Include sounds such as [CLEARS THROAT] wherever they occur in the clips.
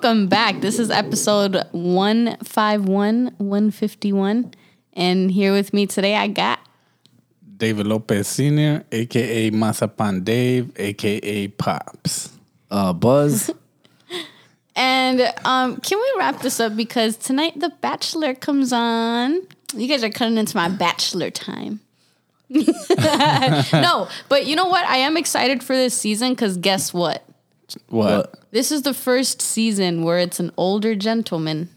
guys, welcome back. This is episode 151, 151. And here with me today, I got David Lopez Sr., aka Masapan Dave, aka Pops. Uh, Buzz. [LAUGHS] And um, can we wrap this up because tonight The Bachelor comes on. You guys are cutting into my bachelor time. [LAUGHS] [LAUGHS] no, but you know what? I am excited for this season because guess what? What? This is the first season where it's an older gentleman.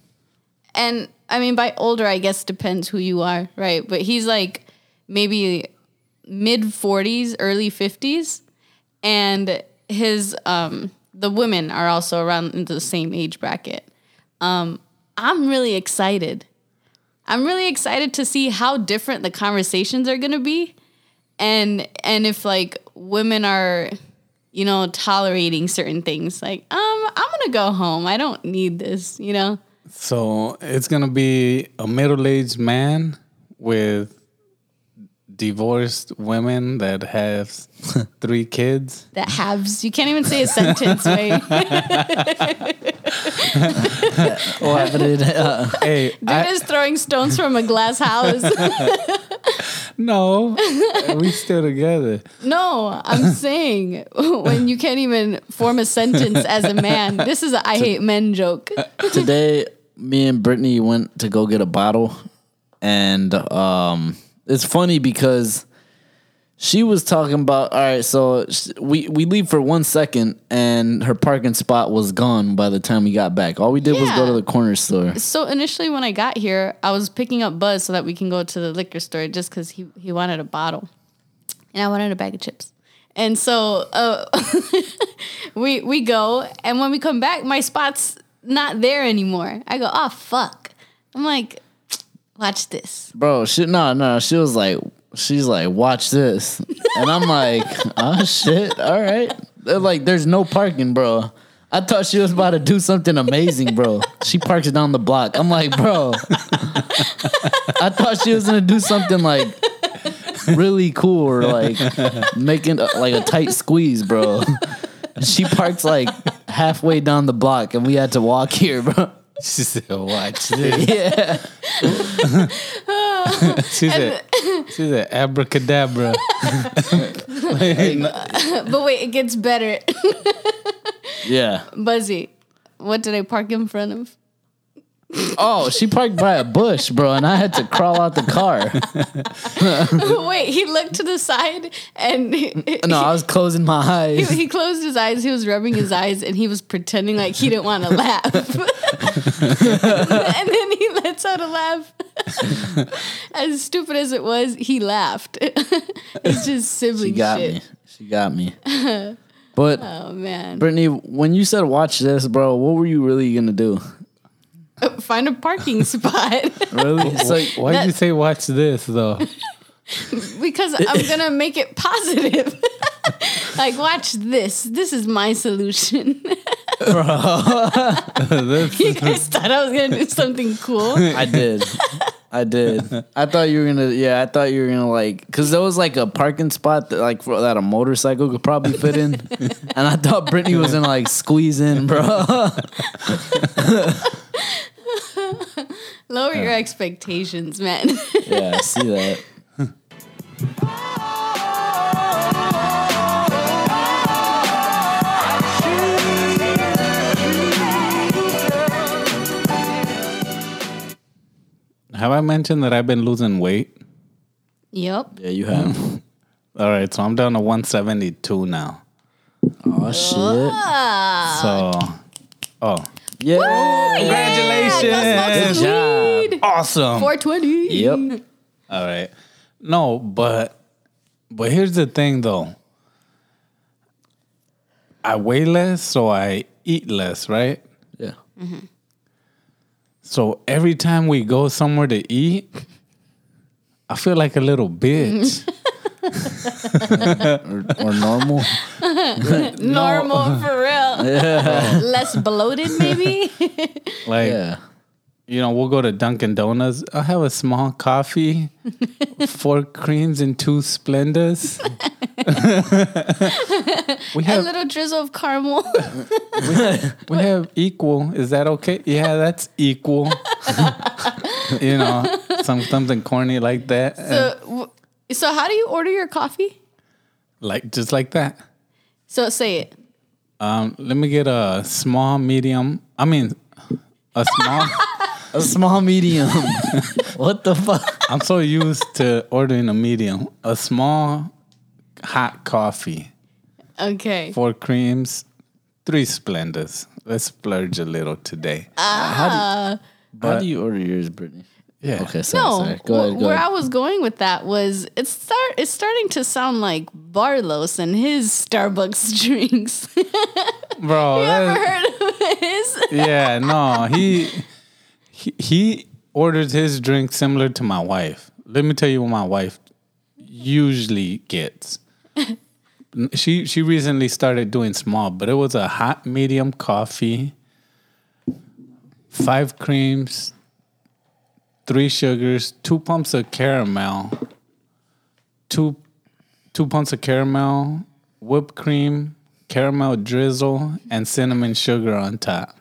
And I mean, by older, I guess depends who you are, right? But he's like maybe mid 40s, early 50s. And his, um, the women are also around into the same age bracket. Um, I'm really excited. I'm really excited to see how different the conversations are going to be. And, and if like women are, you know, tolerating certain things. Like, um, I'm gonna go home. I don't need this, you know. So it's gonna be a middle-aged man with divorced women that have [LAUGHS] three kids. That halves. You can't even say a sentence, right? [LAUGHS] What happened? Uh, Hey, Dude I, is throwing stones from a glass house. [LAUGHS] no, [LAUGHS] we still together. no, I'm [LAUGHS] saying when you can't even form a sentence as a man. This is a I hate men joke. [LAUGHS] today, me and Brittany went to go get a bottle, and um, it's funny because she was talking about all right. So we we leave for one second, and her parking spot was gone by the time we got back. All we did was go to the corner store. So initially, when I got here, I was picking up Buzz so that we can go to the liquor store just because he, he wanted a bottle, and I wanted a bag of chips. And so uh, [LAUGHS] we we go, and when we come back, my spot's not there anymore. I go, oh fuck! I'm like, watch this. Bro, she no no. She was like, she's like, watch this, and I'm like, oh [LAUGHS] shit, all right. They're like, there's no parking, bro. I thought she was about to do something amazing, bro. She parks down the block. I'm like, bro. I thought she was gonna do something like really cool or like making uh, like a tight squeeze, bro. [LAUGHS] She parks like halfway down the block, and we had to walk here, bro. She said, [LAUGHS] "Watch this." Yeah, She said, "She said abracadabra." But wait, it gets better. yeah. Buzzy, what did I park in front of? Oh, she parked by a bush, bro, and I had to crawl out the car. [LAUGHS] wait, he looked to the side and No, I was closing my eyes. he closed his eyes. He was rubbing his eyes and he was pretending like he didn't want to laugh. [LAUGHS] and then he lets out a laugh. as stupid as it was, he laughed. [LAUGHS] it's just sibling She got shit. me. She got me. But Oh man. Brittany, when you said watch this, bro, what were you really gonna do? [LAUGHS] Find a parking [LAUGHS] spot. Really? So, Why did you say watch this though? [LAUGHS] because I'm gonna make it positive. like, watch this. This is my solution. This- you guys thought I was gonna do something cool. I did. I did. I thought you were gonna. Yeah, I thought you were gonna like, cause there was like a parking spot that like for, that a motorcycle could probably fit in, and I thought Brittany was gonna like squeeze in, bro. [LAUGHS] Lower your expectations, man. [LAUGHS] yeah, I see that. Have I mentioned that I've been losing weight? yep. Yeah, you have. [LAUGHS] All right, so I'm down to 172 now. Oh shit. So, oh, Yeah. congratulations! Go smoke some weed. Awesome. 420. Yep. All right. No, but but here's the thing though. I weigh less, so I eat less, right? Yeah. So every time we go somewhere to eat, I feel like a little bitch. [LAUGHS] Or, or normal. [LAUGHS] Normal for real. [LAUGHS] Yeah. Less bloated, maybe. [LAUGHS] like Yeah. you know, we'll go to Dunkin' Donuts. I'll have a small coffee, four creams, and two Splendas. we have A little drizzle of caramel. we have equal. Is that okay? Yeah, that's equal. you know, some something corny like that. And, so, w- so how do you order your coffee? like just like that. So say it. Um, let me get a small, medium. I mean, a small. [LAUGHS] A small medium. [LAUGHS] what the fuck? I'm so used to ordering a medium. A small, hot coffee, Okay. four creams, three Splendas. Let's splurge a little today. How But- do you order yours, Brittany? Yeah. Okay, sorry, No, sorry. Go wh- ahead, go where ahead. I was going with that was it's start it's starting to sound like Barlos and his Starbucks [LAUGHS] drinks. bro. [LAUGHS] Ever that- heard of his? [LAUGHS] yeah, no, he, he he orders his drink similar to my wife. Let me tell you what my wife usually gets. she she recently started doing small, but it was a hot medium coffee, five creams, three sugars, two pumps of caramel, two two pumps of caramel, whipped cream, caramel drizzle, and cinnamon sugar on top.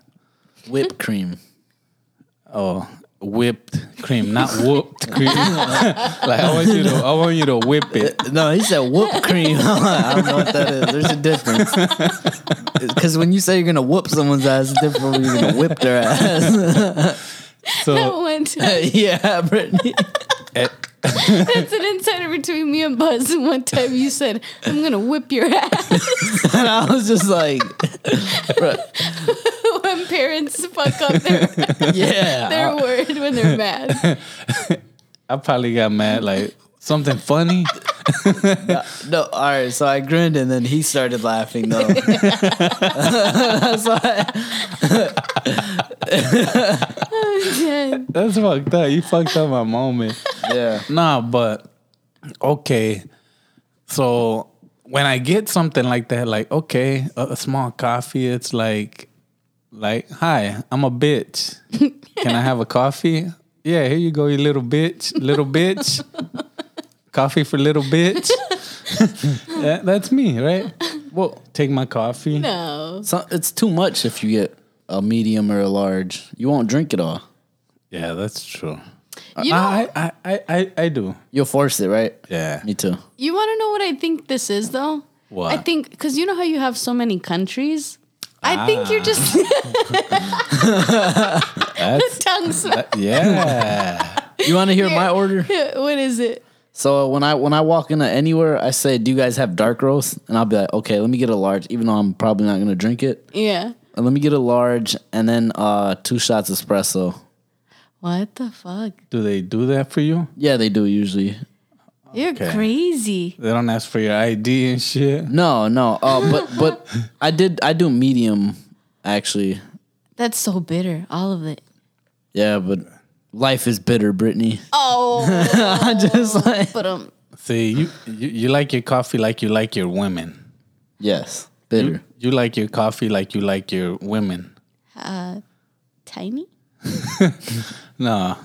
Whipped cream. Oh, whipped cream, not whooped cream. [LAUGHS] like I want you to, I want you to whip it. Uh, no, he said whoop cream. [LAUGHS] I don't know what that is. There's a difference. [LAUGHS] Because when you say you're gonna whoop someone's ass, it's different from when you're gonna whip their ass. [LAUGHS] So One time, [LAUGHS] yeah, Brittany. [LAUGHS] it's an insider between me and Buzz. And one time you said, "I'm gonna whip your ass." And I was just like, when parents fuck up their yeah. their word when they're mad. I probably got mad. Like something funny. No, all right. So I grinned, and then he started laughing. Though. so I, Yeah. [LAUGHS] That's fucked up. You fucked up my moment. yeah. Nah, but okay. So when I get something like that, like okay, a, a small coffee, it's like, like, hi, I'm a bitch. Can I have a coffee? Yeah, here you go, you little bitch, little bitch. coffee for little bitch. [LAUGHS] yeah, that's me, right? Well, take my coffee. No. So it's too much if you get a medium or a large. You won't drink it all. Yeah, that's true. You know, I, I, I, I, I do. You'll force it, right? Yeah. Me too. you want to know what I think this is, though? What? I think because you know how you have so many countries. I think you're just ah. [LAUGHS] That's tongue smack. yeah. [LAUGHS] You want to hear my order? [LAUGHS] what is it? So uh, when I when I walk into anywhere, I say, "Do you guys have dark roast?" And I'll be like, "Okay, let me get a large," even though I'm probably not gonna drink it. Yeah. And let me get a large, and then uh two shots espresso. What the fuck? Do they do that for you? Yeah, they do usually. You're Okay. crazy. They don't ask for your ID and shit. No, no. Uh, but but I did I do medium actually. That's so bitter. All of it. Yeah, but life is bitter, Brittany. Oh, [LAUGHS] I just like but um, See, you, you you like your coffee like you like your women. yes, bitter. You like your coffee like you like your women. uh, tiny. [LAUGHS] No.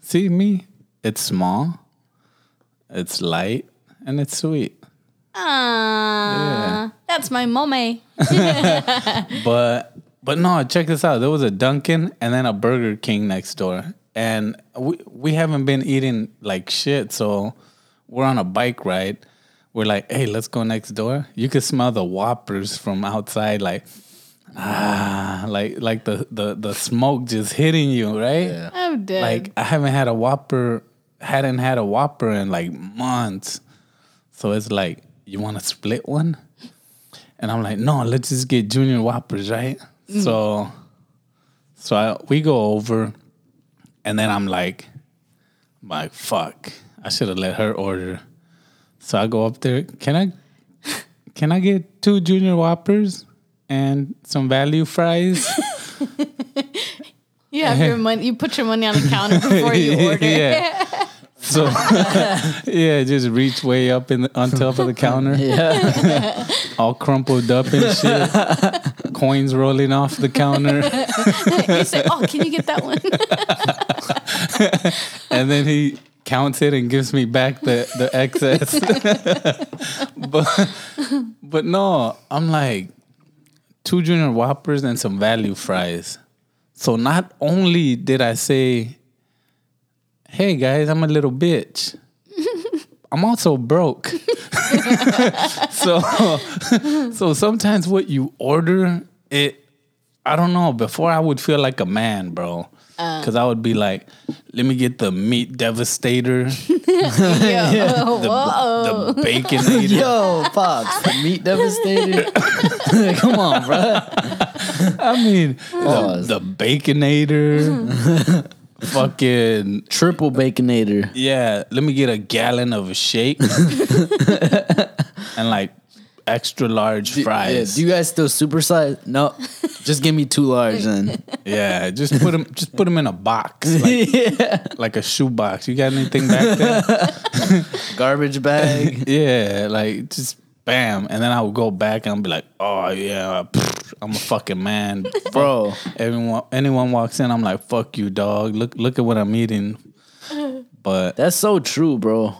See me? It's small, it's light, and it's sweet. Ah, that's my mommy. [LAUGHS] But but no, check this out. There was a Dunkin' and then a Burger King next door. And we we haven't been eating like shit, so we're on a bike ride. We're like, hey, let's go next door. You could smell the whoppers from outside, like ah, like like the the the smoke just hitting you, right? Yeah. I'm dead. Like I haven't had a Whopper, hadn't had a Whopper in like months. So it's like, you want to split one? And I'm like, no, let's just get junior Whoppers, right? So, so I, we go over, and then I'm like, I'm like fuck, I should have let her order. So I go up there. Can I, can I get two junior Whoppers and some value fries? [LAUGHS] you have your money. You put your money on the counter [LAUGHS] before you order. Yeah. [LAUGHS] So yeah, just reach way up in the, on top of the counter, Yeah. all crumpled up and shit. Coins rolling off the counter, you say, "Oh, can you get that one?" and then he counts it and gives me back the the excess. [LAUGHS] [LAUGHS] but but no, I'm like two junior whoppers and some value fries. So not only did I say, "Hey guys, I'm a little bitch," [LAUGHS] I'm also broke. so so sometimes what you order it I don't know. Before I would feel like a man, bro. Um, Cause I would be like, let me get the meat devastator, [LAUGHS] [LAUGHS] Yo, whoa. the baconator. [LAUGHS] Yo, pops, the meat devastator. Come on, bro. I mean, the, the baconator, fucking Triple baconator. yeah. Let me get a gallon of a shake and like extra large Yeah, fries. do you guys still supersize? No, [LAUGHS] just give me two large then. yeah, just put them, just put them in a box, like, [LAUGHS] yeah. like a shoe box. You got anything back there? [LAUGHS] Garbage bag. Yeah, like just bam, and then I would go back and I'd be like, "Oh yeah, pfft, I'm a fucking man, Bro, Everyone, anyone walks in, I'm like, "Fuck you, dog. Look, look at what I'm eating." But that's so true, bro.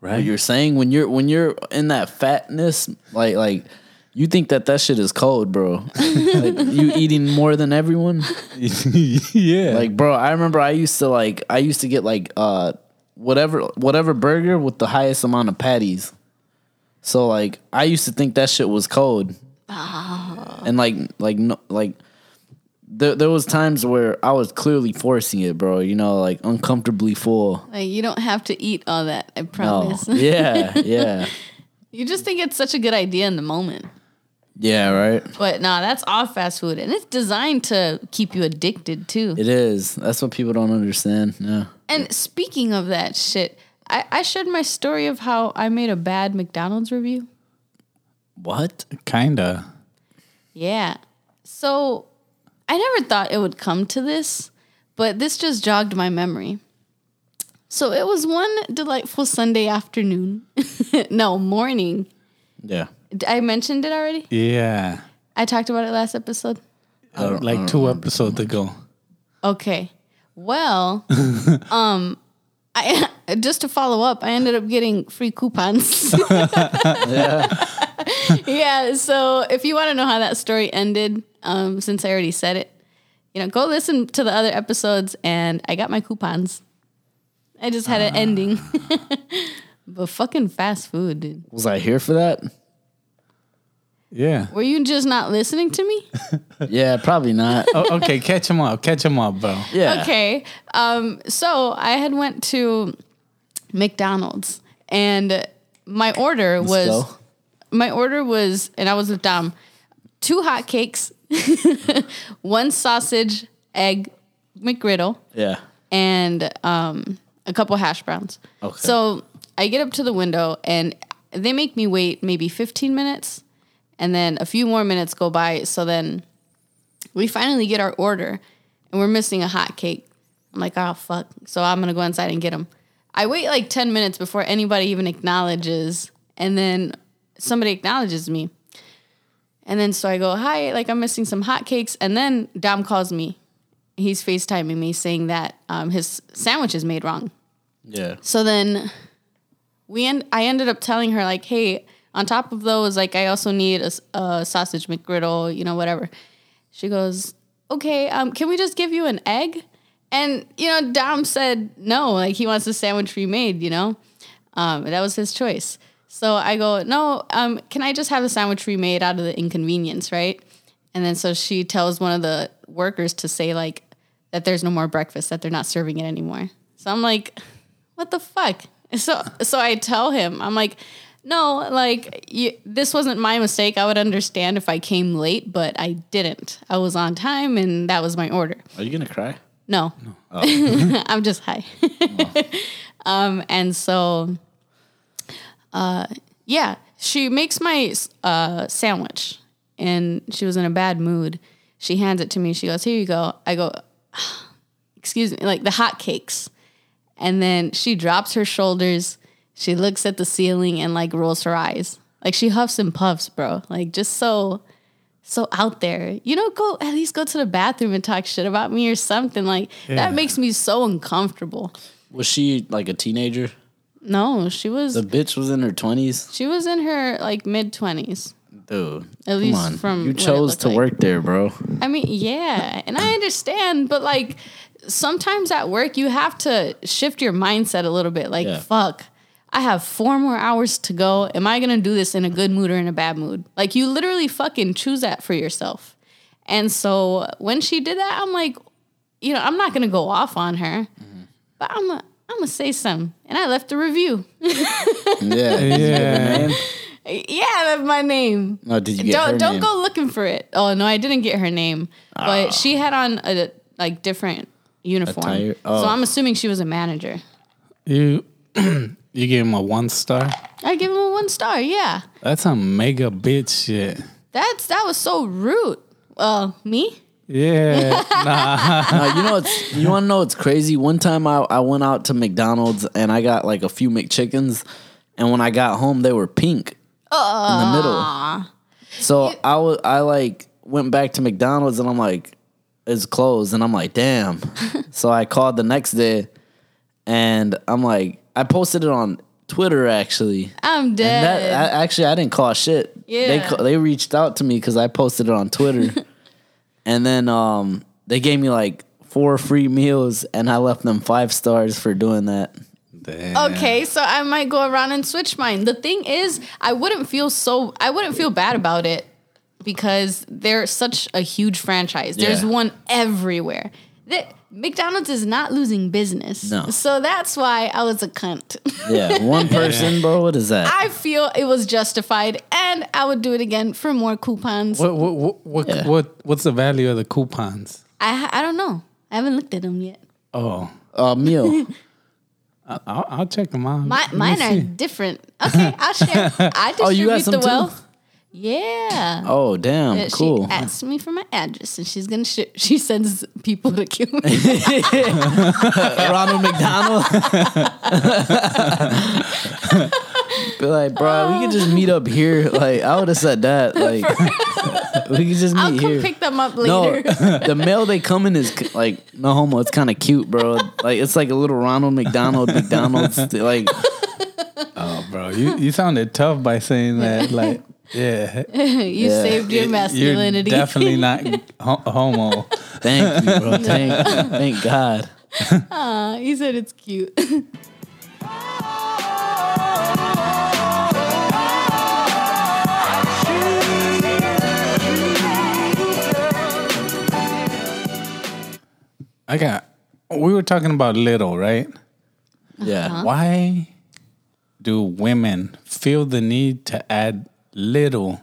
What right, you're saying when you're when you're in that fatness, like like you think that that shit is cold, bro. [LAUGHS] like, you eating more than everyone. [LAUGHS] yeah, Like, bro, I remember I used to like I used to get like uh whatever whatever burger with the highest amount of patties. So like I used to think that shit was cold. And like like no like there there was times where I was clearly forcing it, bro. You know, like uncomfortably full. Like you don't have to eat all that. I promise. No. promise. [LAUGHS] Yeah, yeah. [LAUGHS] You just think it's such a good idea in the moment. Yeah, right. But nah, that's all fast food, and it's designed to keep you addicted too. It is. That's what people don't understand. Yeah. And speaking of that shit, I, I shared my story of how I made a bad McDonald's review. What? kinda. Yeah. So I never thought it would come to this, but this just jogged my memory. So it was one delightful Sunday afternoon. [LAUGHS] no, morning. Yeah. I mentioned it already? Yeah, I talked about it last episode. like two episodes ago. Okay. Well, [LAUGHS] um, I just to follow up, I ended up getting free coupons. [LAUGHS] yeah. So if you want to know how that story ended, um, since I already said it, you know, go listen to the other episodes, and I got my coupons. I just had an ending. [LAUGHS] but fucking fast food, dude. Was I here for that? Yeah. Were you just not listening to me? [LAUGHS] Yeah, probably not. Oh, okay, catch him up. Catch him up, bro. Yeah. Okay. Um, so I had went to McDonald's and my order was go. my order was and I was with Dom, two hot cakes, [LAUGHS] one sausage, egg McGriddle, Yeah. and um, a couple hash browns. Okay. So I get up to the window and they make me wait maybe 15 minutes and then a few more minutes go by. So then we finally get our order and we're missing a hot cake. I'm like, oh, fuck. So I'm going to go inside and get them. I wait like 10 minutes before anybody even acknowledges. And then somebody acknowledges me. And then so I go, hi, like I'm missing some hot cakes. And then Dom calls me. He's FaceTiming me saying that um, his sandwich is made wrong. Yeah. So then we end, I ended up telling her like, hey, on top of those, like I also need a sausage McGriddle, you know, whatever. She goes, okay, um, can we just give you an egg? And you know, Dom said no, like he wants the sandwich remade, you know, um, that was his choice. So I go, no, um, can I just have the sandwich remade out of the inconvenience, right? And then so she tells one of the workers to say like that there's no more breakfast, that they're not serving it anymore. So I'm like, what the fuck? [LAUGHS] So so I tell him, I'm like, no, like you, this wasn't my mistake. I would understand if I came late, but I didn't. I was on time, and that was my order. Are you gonna cry? No, [LAUGHS] I'm just high. [LAUGHS] um, and so, uh, yeah, she makes my uh, sandwich, and she was in a bad mood. She hands it to me. She goes, "Here you go." I go, [SIGHS] "Excuse me," like the hot cakes. And then she drops her shoulders. She looks at the ceiling and like rolls her eyes. Like she huffs and puffs, bro. Like just so so out there. You know, go at least go to the bathroom and talk shit about me or something. Like Yeah. that makes me so uncomfortable. Was she like a teenager? No, she was The bitch was in her twenties. she was in her like mid twenties. Dude, At come least on. from you chose to like. work there, bro. I mean, yeah, and I understand, but like sometimes at work you have to shift your mindset a little bit. Like, Yeah. fuck, I have four more hours to go. Am I gonna do this in a good mood or in a bad mood? Like, you literally fucking choose that for yourself. And so when she did that, I'm like, you know, I'm not gonna go off on her, but I'm gonna I'm gonna say something. And I left a review. [LAUGHS] Yeah. Yeah. yeah, I left my name. No, did you get don't her don't name? go looking for it. Oh no, I didn't get her name, but ah. she had on a like different uniform. Attire? So Oh. I'm assuming she was a manager. You [CLEARS THROAT] [CLEARS THROAT] you give him a one star. I give him a one star. Yeah, That's a mega bitch shit. that's that was so rude. Uh, me? Yeah. [LAUGHS] nah. No, you know it's you want to know what's crazy? One time I, I went out to McDonald's and I got like a few McChickens, and when I got home they were pink in the middle. So I was I like went back to McDonald's and I'm like, it's closed, and I'm like, damn. [LAUGHS] so I called the next day, and I'm like, I posted it on Twitter actually. I'm And dead. that I, actually I didn't call shit. They Yeah. ca- they reached out to me because I posted it on Twitter, [LAUGHS] and then um they gave me like four free meals, and I left them five stars for doing that. Damn. Okay, so I might go around and switch mine. The thing is, I wouldn't feel so I wouldn't feel bad about it because they're such a huge franchise. There's Yeah. one everywhere. The, McDonald's is not losing business. No. So that's why I was a cunt. Yeah, one [LAUGHS] person, bro. What is that? I feel it was justified and I would do it again for more coupons. What what what what, Yeah. what what's the value of the coupons? I I don't know. I haven't looked at them yet. Oh, uh, meal. [LAUGHS] I- I'll, I'll check them out. My, Let me mine are different. Okay, I'll share. [LAUGHS] I distribute Oh, you got the some too? Wealth. Yeah. Oh damn, Uh, cool. She asked me for my address, and she's gonna. Sh- she sends people to kill me. [LAUGHS] [LAUGHS] Ronald McDonald. Be like, bro, we could just meet up here. Like, I would have said that. [LAUGHS] Like, we could just meet I'll come here. pick them up later. no, the mail they come in is like no homo. It's kind of cute, bro. Like, it's like a little Ronald McDonald McDonald's. Like, Oh, bro, you you sounded tough by saying that. Like, yeah, [LAUGHS] you Yeah. saved your masculinity. You're definitely not [LAUGHS] ho- homo. thank you, bro. [LAUGHS] Thank, thank God. Aw, he said it's cute. I got. We were talking about little, right? Yeah. Uh-huh. Why do women feel the need to add little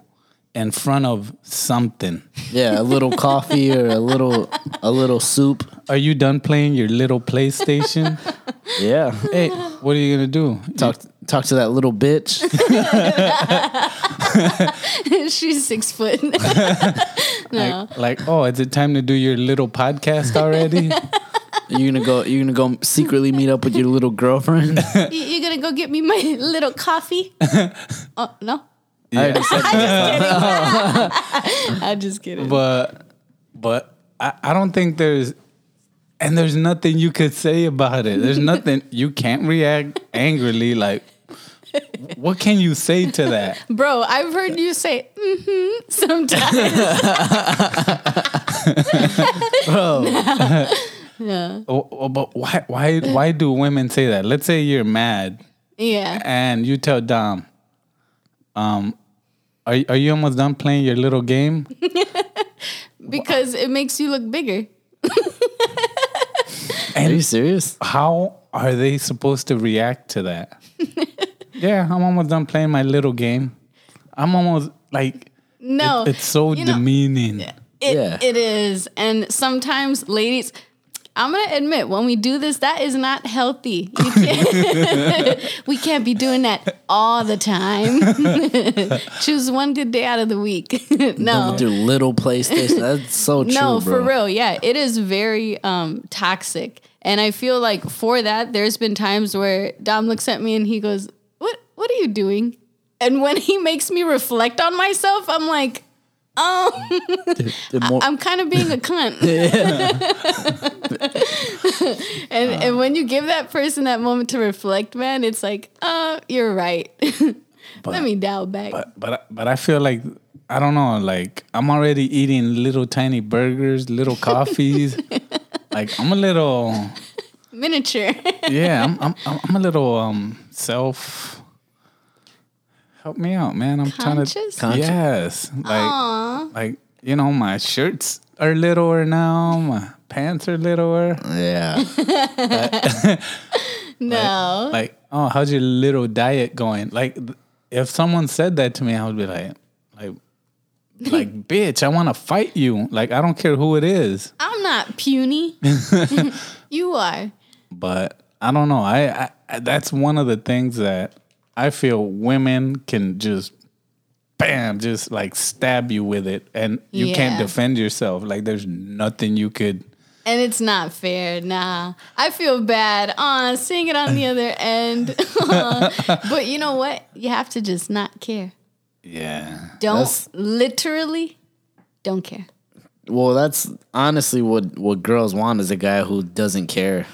in front of something? Yeah, a little coffee or a little a little soup. Are you done playing your little PlayStation? [LAUGHS] Yeah. hey, what are you gonna do? Talk talk to that little bitch. [LAUGHS] She's six foot. [LAUGHS] no. Like, like, oh, is it time to do your little podcast already? You're gonna go? You're gonna go secretly meet up with your little girlfriend? You, you gonna go get me my little coffee? oh no. I already said that. [LAUGHS] I'm just kidding. but but I, I don't think there's and there's nothing you could say about it. There's [LAUGHS] nothing you can't react angrily. Like, what can you say to that? Bro, I've heard you say mm-hmm sometimes. [LAUGHS] yeah. Oh, oh, but why why why do women say that? Let's say you're mad Yeah. and you tell Dom, um, are are you almost done playing your little game? [LAUGHS] Because it makes you look bigger. Are you serious? How are they supposed to react to that? [LAUGHS] yeah, I'm almost done playing my little game. I'm almost like No. it's so you know, demeaning. It, Yeah. it is. And sometimes, ladies, I'm going to admit, when we do this, that is not healthy. You [LAUGHS] can't, [LAUGHS] we can't be doing that all the time. [LAUGHS] Choose one good day out of the week. no. With your little PlayStation. That's so true, no, bro. for real. Yeah, it is very um, toxic. And I feel like for that, there's been times where Dom looks at me and he goes, "What? What are you doing?" And when he makes me reflect on myself, I'm like, "Um, The more- I'm kind of being a cunt." [LAUGHS] [LAUGHS] and and when you give that person that moment to reflect, man, it's like, "Uh, you're right." [LAUGHS] Let me dial back. But but but I feel like I don't know. Like I'm already eating little tiny burgers, little coffees. like I'm a little Miniature. yeah. I'm I'm I'm a little um self. Help me out, man. I'm Conscious? trying to Conscious? yes. Like Aw. like you know my shirts are littler now. My pants are littler. yeah. [LAUGHS] No. Like oh, how's your little diet going? Like if someone said that to me, I would be like like. [LAUGHS] Like bitch, I want to fight you. Like I don't care who it is. I'm not puny. [LAUGHS] you are. but I don't know. I, I that's one of the things that I feel women can just bam, just like stab you with it, and you can't defend yourself. Like there's nothing you could. And it's not fair. Nah. I feel bad. Uh, seeing it on the other [LAUGHS] end. but you know what? You have to just not care. Yeah, Don't That's- literally don't care. Well, that's honestly what what girls want is a guy who doesn't care,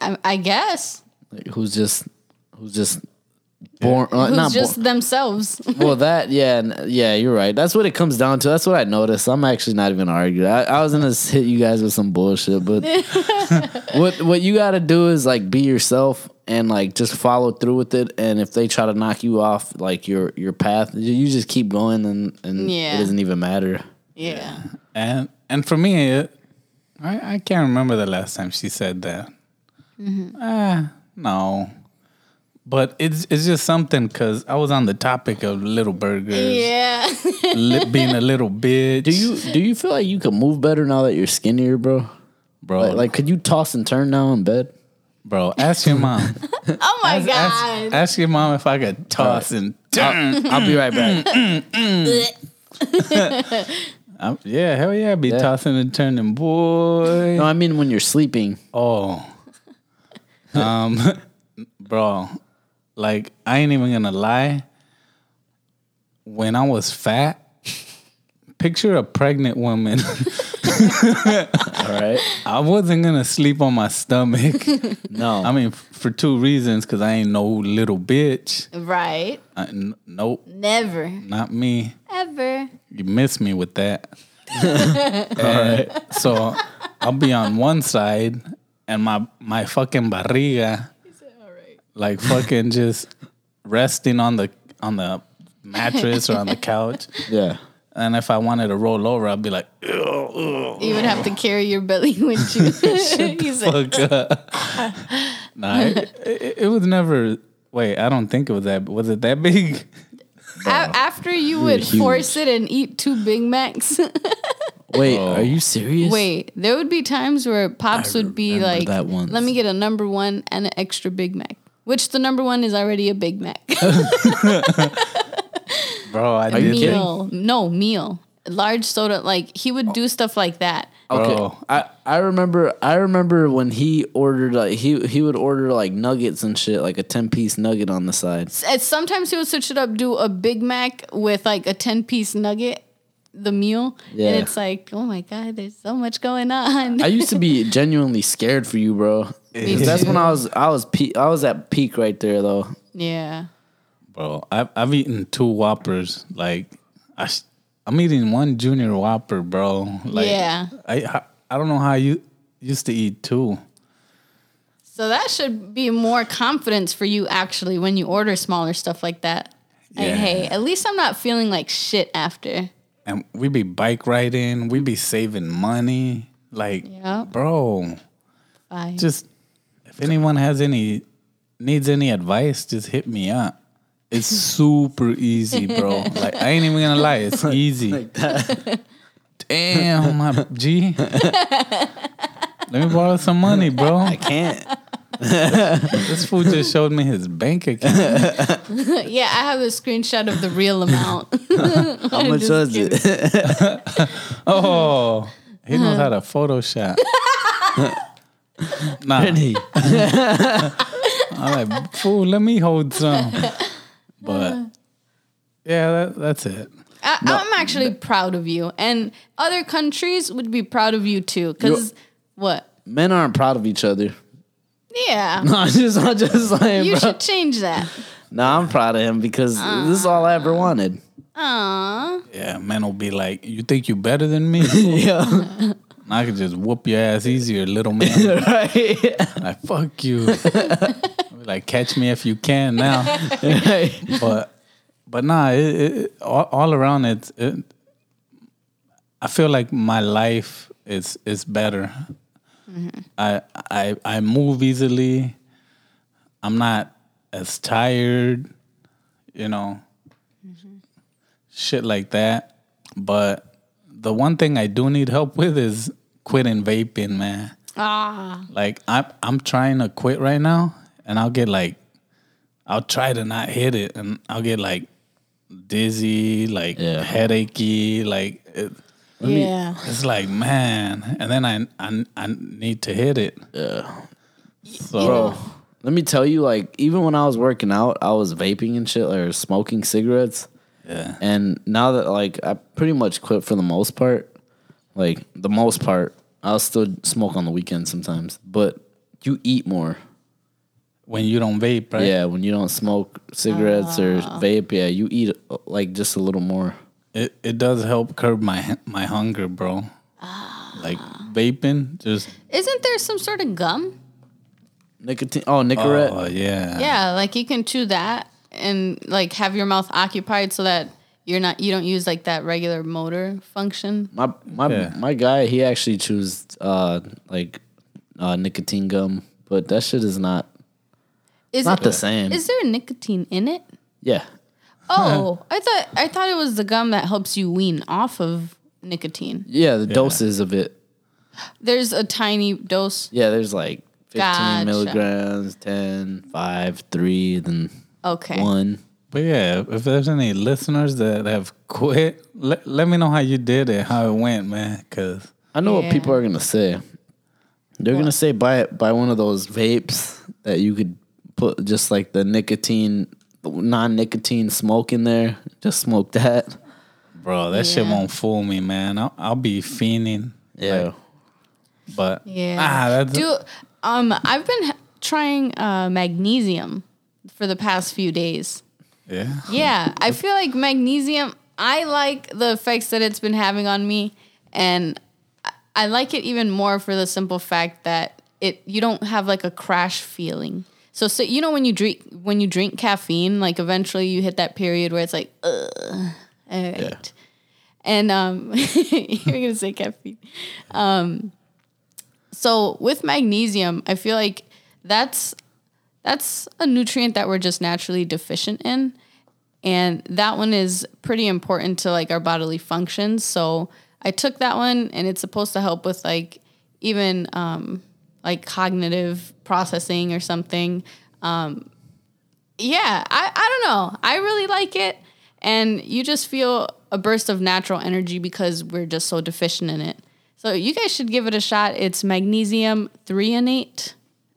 I, I guess. like, who's just who's just born uh, Who's not just born. themselves. [LAUGHS] Well, that yeah, n- yeah, you're right. That's what it comes down to. That's what I noticed. I'm actually not even gonna argue. I, I was gonna [LAUGHS] hit you guys with some bullshit, but [LAUGHS] what what you got to do is like be yourself and like just follow through with it. And if they try to knock you off like your your path, you you just keep going, and and Yeah. it doesn't even matter. yeah. and and for me, it, I I can't remember the last time she said that. Ah, no. But it's it's just something because I was on the topic of little burgers, Yeah. li- being a little [LAUGHS] bitch. Do you do you feel like you can move better now that you're skinnier, bro? bro? Like, like could you toss and turn now in bed? bro, ask your mom. [LAUGHS] oh my ask, God. ask, ask your mom if I could toss and turn. I'll be right back. Mm, mm, mm. [LAUGHS] I'm- yeah, hell yeah, be Yeah. tossing and turning, boy. No, I mean when you're sleeping. Oh, um, bro, like I ain't even gonna lie. When I was fat, picture a pregnant woman. [LAUGHS] All right. I wasn't gonna sleep on my stomach. [LAUGHS] No. I mean, f- for two reasons, because I ain't no little bitch. right. I, n- nope, Never. not me. Ever. You miss me with that. [LAUGHS] All right. So I'll be on one side and my my fucking barriga like fucking just resting on the on the mattress or on the couch. [LAUGHS] yeah. And if I wanted to roll over, I'd be like, "Ew, ew, You would have to carry your belly [LAUGHS] with you. [LAUGHS] He's like, fuck up." nah, it, it, it was never. Wait, I don't think it was that. Was it that big? A- after you would huge. force it and eat two Big Macs. Wait, Oh. are you serious? Wait, there would be times where pops I would be like, that once. "Let me get a number one and an extra Big Mac," which the number one is already a Big Mac. [LAUGHS] Bro, I Are you did kidding? meal, no meal, large soda. Like he would do stuff like that. Okay. Bro. I, I remember I remember when he ordered like he he would order like nuggets and shit, like a ten piece nugget on the side. And sometimes he would switch it up, do a Big Mac with like a ten piece nugget, the meal, Yeah. and it's like, oh my god, there's so much going on. I used to be [LAUGHS] genuinely scared for you, bro. 'Cause That's when I was I was pe- I was at peak right there though. yeah, Bro, I've, I've eaten two Whoppers. Like, I, I'm eating one Junior Whopper, bro. Like, Yeah. I, I I don't know how you used to eat two. so that should be more confidence for you actually when you order smaller stuff like that. Like, Yeah. hey, at least I'm not feeling like shit after. And we be bike riding. We be saving money. Like, Yeah. bro, Fine. just if anyone has any needs any advice, just hit me up. It's [LAUGHS] super easy, bro. Like I ain't even gonna lie, it's easy. Like that. Damn, my G. Let me borrow some money, bro. I can't. This fool just showed me his bank account. [LAUGHS] yeah, I have a screenshot of the real amount. [LAUGHS] How much Just was it? Oh, he knows how to Photoshop. [LAUGHS] Nah, Pretty. I'm like, fool, let me hold some. But yeah, that, that's it. I, I'm actually proud of you, and other countries would be proud of you too. Because what? Men aren't proud of each other. Yeah, [LAUGHS] No, I'm just, I'm just saying, you bro. should change that. No, I'm proud of him because this is all I ever wanted. Aww. Yeah, men will be like, you think you're better than me? [LAUGHS] Yeah. I could just whoop your ass easier, little man. [LAUGHS] right. like, fuck you. [LAUGHS] Like, catch me if you can now. [LAUGHS] right. But, but nah, it, it, all, all around it, it, I feel like my life is is better. Mm-hmm. I I I move easily. I'm not as tired, you know, mm-hmm. shit like that. But the one thing I do need help with is quitting vaping, man. Ah. Like I'm I'm trying to quit right now, and I'll get like, I'll try to not hit it, and I'll get like dizzy, like Yeah. headachy, like it, Yeah. it's like man, and then I I, I need to hit it. Yeah. So Bro, let me tell you, like, even when I was working out, I was vaping and shit, or smoking cigarettes. Yeah, And now that, like, I pretty much quit for the most part, like, the most part, I'll still smoke on the weekend sometimes, but you eat more. when you don't vape, right? Yeah, when you don't smoke cigarettes or vape, yeah, you eat, uh, like, just a little more. it it does help curb my my hunger, bro. Like vaping, just Isn't there some sort of gum? Nicotine. Oh, Nicorette. oh yeah, Yeah, like you can chew that and like have your mouth occupied so that you're not you don't use like that regular motor function. My my Yeah. my guy, he actually chews uh like uh nicotine gum, but that shit is not Is not it, the same. Is there nicotine in it? yeah. Oh, I thought I thought it was the gum that helps you wean off of nicotine. Yeah, the doses of it. There's a tiny dose. Yeah, there's like 15 Gotcha. milligrams, 10, 5, 3, then Okay. 1. But yeah, if there's any listeners that have quit, let, let me know how you did it, how it went, man. Cause I know Yeah. what people are going to say. They're going to say buy buy one of those vapes that you could put just like the nicotine non-nicotine smoke in there. Just smoke that. bro, that shit won't fool me, man. I'll, I'll be fiending. Yeah. But Yeah. ah, that's Do um I've been trying uh magnesium for the past few days. yeah. Yeah, I feel like magnesium. I like the effects that it's been having on me, and I- like it even more for the simple fact that it you don't have like a crash feeling. So, so you know when you drink when you drink caffeine, like eventually you hit that period where it's like, ugh, all right. And um, [LAUGHS] you're gonna say caffeine. Um, so with magnesium, I feel like that's that's a nutrient that we're just naturally deficient in. And that one is pretty important to like our bodily functions. So i took that one and it's supposed to help with like even um like cognitive processing or something. Um yeah i i don't know. I really like it. And you just feel a burst of natural energy because we're just so deficient in it. So you guys should give it a shot. It's magnesium threonate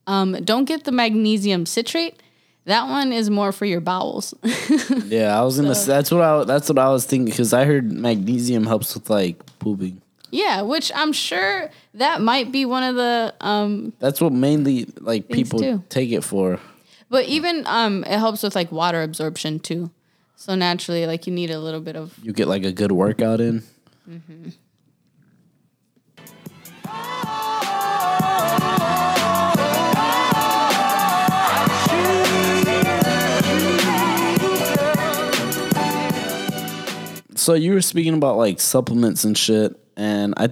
um, don't get the magnesium citrate. That one is more for your bowels. [LAUGHS] Yeah, I was gonna. say That's what I. That's what I was thinking because I heard magnesium helps with like pooping. yeah, which I'm sure that might be one of the. Um, That's what mainly like people too. take it for. but even um, it helps with like water absorption too. So naturally, like you need a little bit of. You get like a good workout in. So you were speaking about like supplements and shit, and I,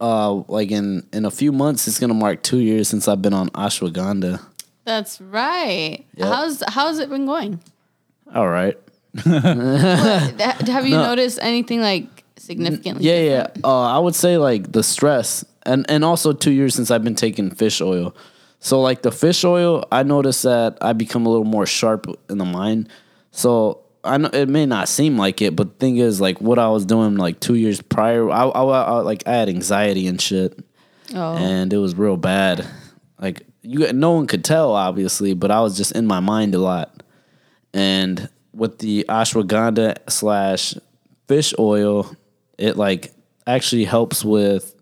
uh, like in in a few months, it's gonna mark two years since I've been on ashwagandha. That's right. Yep. How's how's it been going? All right. That- Have you No. noticed anything like significantly? Yeah, yeah. Uh, I would say like the stress, and and also two years since I've been taking fish oil. So like the fish oil, I noticed that I become a little more sharp in the mind. So I know it may not seem like it, but the thing is, like what I was doing like two years prior, I, I, I like I had anxiety and shit. Oh. and it was real bad. Like you, no one could tell, obviously, but I was just in my mind a lot. And with the ashwagandha slash fish oil, it like actually helps with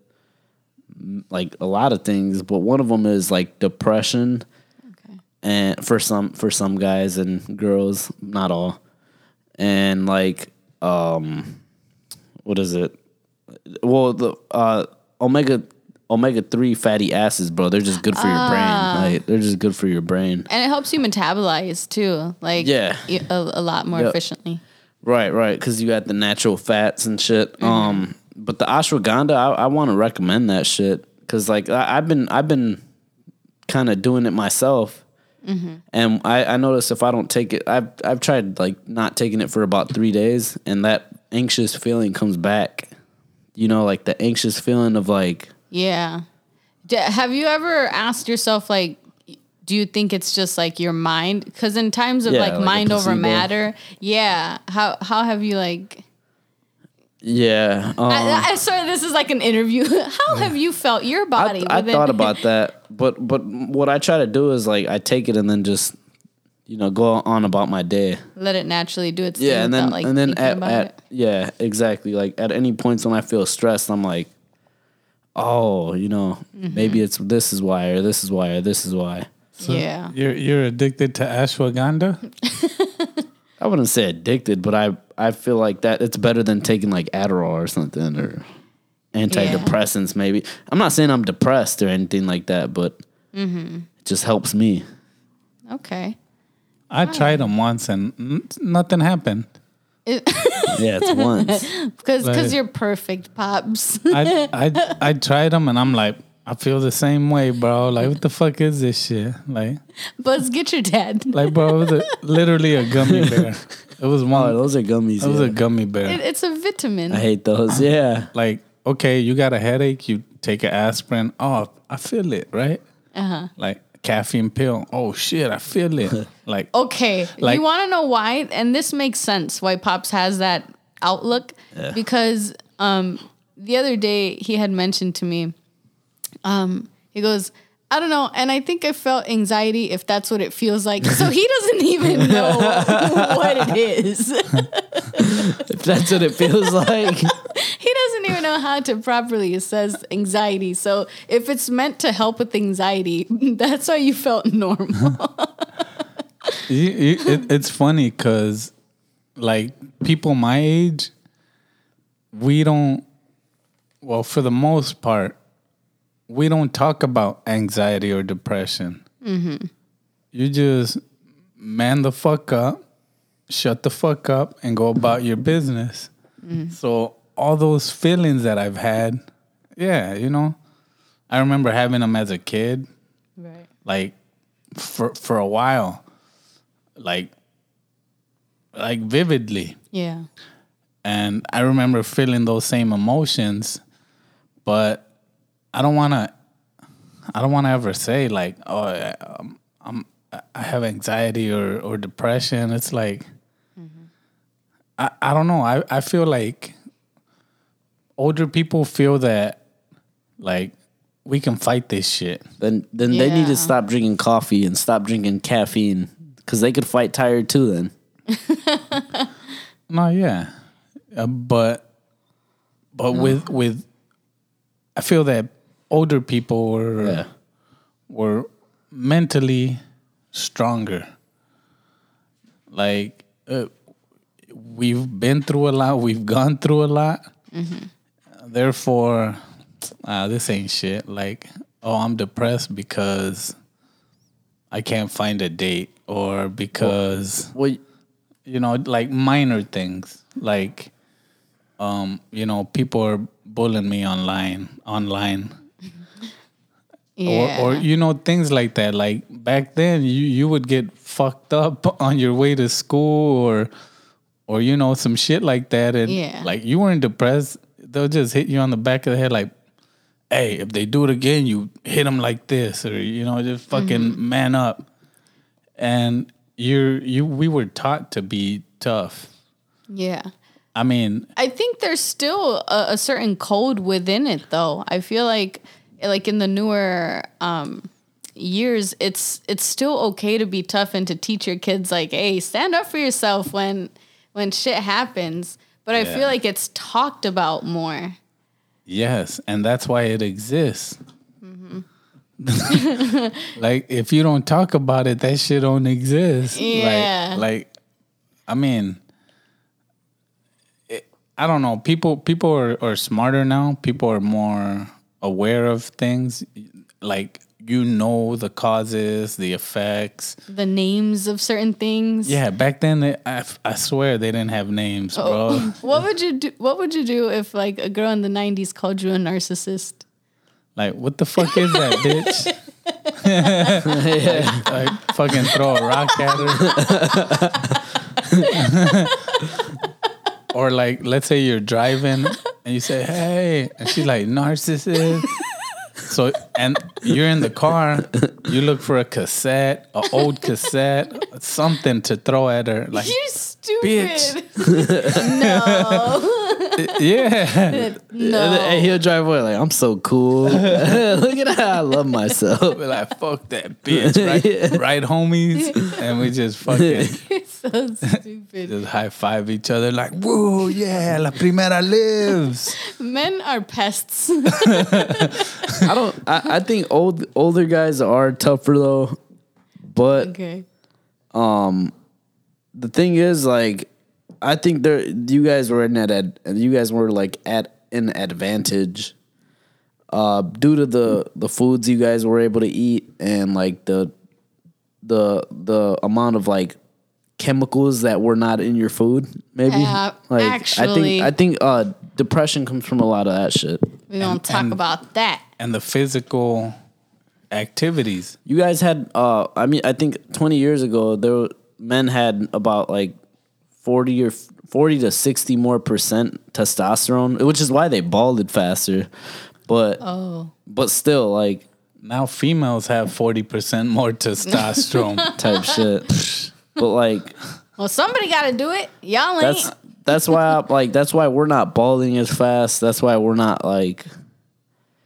like a lot of things, but one of them is like depression, Okay. and for some for some guys and girls, not all, and like um, what is it? Well, the uh, omega omega three fatty acids, bro. They're just good for your brain. Like they're just good for your brain. And it helps you metabolize too, like Yeah. a lot more Yep. efficiently. Right, right, because you got the natural fats and shit. Um, but the ashwagandha, I, I want to recommend that shit because like I, I've been I've been kind of doing it myself, Mm-hmm. and I, I notice if I don't take it, I've I've tried like not taking it for about three days, and that anxious feeling comes back. You know, like the anxious feeling of like Yeah. D- have you ever asked yourself like do you think it's just like your mind cuz in times of Yeah, like, like mind over matter, yeah, how how have you like yeah. Um, I, I swear this is like an interview. [LAUGHS] how have you felt your body? I within- thought [LAUGHS] about that, but but what I try to do is like I take it and then just you know go on about my day. let it naturally do its thing. Yeah, thing and then without, like and then at, at it. yeah, exactly. Like at any points when I feel stressed, I'm like, oh, you know, Mm-hmm. maybe it's this is why or this is why or this is why. So Yeah. You're you're addicted to ashwagandha? [LAUGHS] I wouldn't say addicted, but I I feel like that it's better than taking like Adderall or something or antidepressants. Maybe I'm not saying I'm depressed or anything like that, but Mm-hmm. it just helps me. Okay. I tried them once and nothing happened. It, [LAUGHS] Yeah, it's once. Cuz Right. cuz you're perfect, pops. I I [LAUGHS] I tried them and I'm like, I feel the same way, bro. Like, what the fuck is this shit? Like, Buzz, get your dad. like, bro, it was a, literally a gummy [LAUGHS] bear. It was Oh, one. those are gummies. It was yeah. a gummy bear. It, it's a vitamin. I hate those. Yeah. like, okay, you got a headache, you take an aspirin. Oh, I feel it, right? Uh-huh. Like caffeine pill. Oh shit, I feel it. [LAUGHS] Like, Okay, Like- you want to know why? And this makes sense why Pops has that outlook because um, the other day he had mentioned to me, um, he goes, I don't know, and I think I felt anxiety if that's what it feels like. So he doesn't even [LAUGHS] know [LAUGHS] what it is. [LAUGHS] If that's what it feels like. he doesn't even know how to properly assess anxiety. So if it's meant to help with anxiety, that's why you felt normal. you, you, it, it's funny because, like, people my age, we don't. Well, for the most part, we don't talk about anxiety or depression. Mm-hmm. You just man the fuck up, shut the fuck up, and go about your business. Mm. So all those feelings that I've had, yeah, you know, I remember having them as a kid, right. like for for a while, like like vividly. Yeah. And I remember feeling those same emotions, but I don't want to. I don't want to ever say like, "Oh, I- um, I'm I have anxiety or or depression." It's like, I I don't know. I I feel like older people feel that like we can fight this shit. Then then they need to stop drinking coffee and stop drinking caffeine because they could fight tired too. Then [LAUGHS] No, yeah, uh, but but with with, I feel that older people were yeah, were mentally stronger. Like uh, we've been through a lot, we've gone through a lot. Therefore, uh, this ain't shit. Like, oh, I'm depressed because I can't find a date, or because well, you know, like minor things, like, um, you know, people are bullying me online, online, Yeah. or, or you know, things like that. Like back then, you you would get fucked up [LAUGHS] on your way to school, or, or you know, some shit like that, and Yeah. like you weren't depressed. They'll just hit you on the back of the head, like, "Hey, if they do it again, you hit them like this," or you know, just fucking mm-hmm. man up. And you're you, we were taught to be tough. yeah. I mean, I think there's still a, a certain code within it, though. I feel like like in the newer um, years, it's it's still okay to be tough and to teach your kids like, hey, stand up for yourself when when shit happens. But I Yeah. feel like it's talked about more. Yes, and that's why it exists. Mm-hmm. [LAUGHS] like if you don't talk about it, that shit don't exist. Yeah. Like, like I mean, it, I don't know. People people are, are smarter now. People are more aware of things. Like you know the causes, the effects. The names of certain things. Yeah, back then they, I, I swear they didn't have names, oh, bro. [LAUGHS] What would you do? What would you do if like a girl in the '90s called you a narcissist? Like, what the fuck is that, [LAUGHS] bitch? like, [LAUGHS] like, fucking throw a rock at her. or like, let's say you're driving and you say, "Hey," and she's like, "Narcissist." So, and you're in the car, you look for a cassette, an old cassette, something to throw at her. Like, You're stupid. Bitch. [LAUGHS] no, yeah. no. And then he'll drive away like I'm so cool. [LAUGHS] Look at how I love myself. We're like, fuck that bitch, [LAUGHS] right? right, homies? And we just fucking [LAUGHS] You're so stupid. just high five each other, like, whoa, yeah, la primera lives. Men are pests. I don't. I, I think old older guys are tougher though, but okay. Um, the thing is, like, I think there you guys were in that ad, you guys were like at an advantage, uh, due to the the foods you guys were able to eat and like the the the amount of like chemicals that were not in your food. Maybe Yeah, like actually- I think I think uh, depression comes from a lot of that shit. We don't talk and- about that. And the physical activities. You guys had, uh, I mean, I think 20 years ago, there were, men had about like 40 or 40 to 60 more percent testosterone, which is why they balded faster. But, Oh, but still, like, Now females have 40% more testosterone. [LAUGHS] type shit. But like, well, somebody got to do it. Y'all ain't. that's, that's why, I, like, that's why we're not balding as fast. That's why we're not like,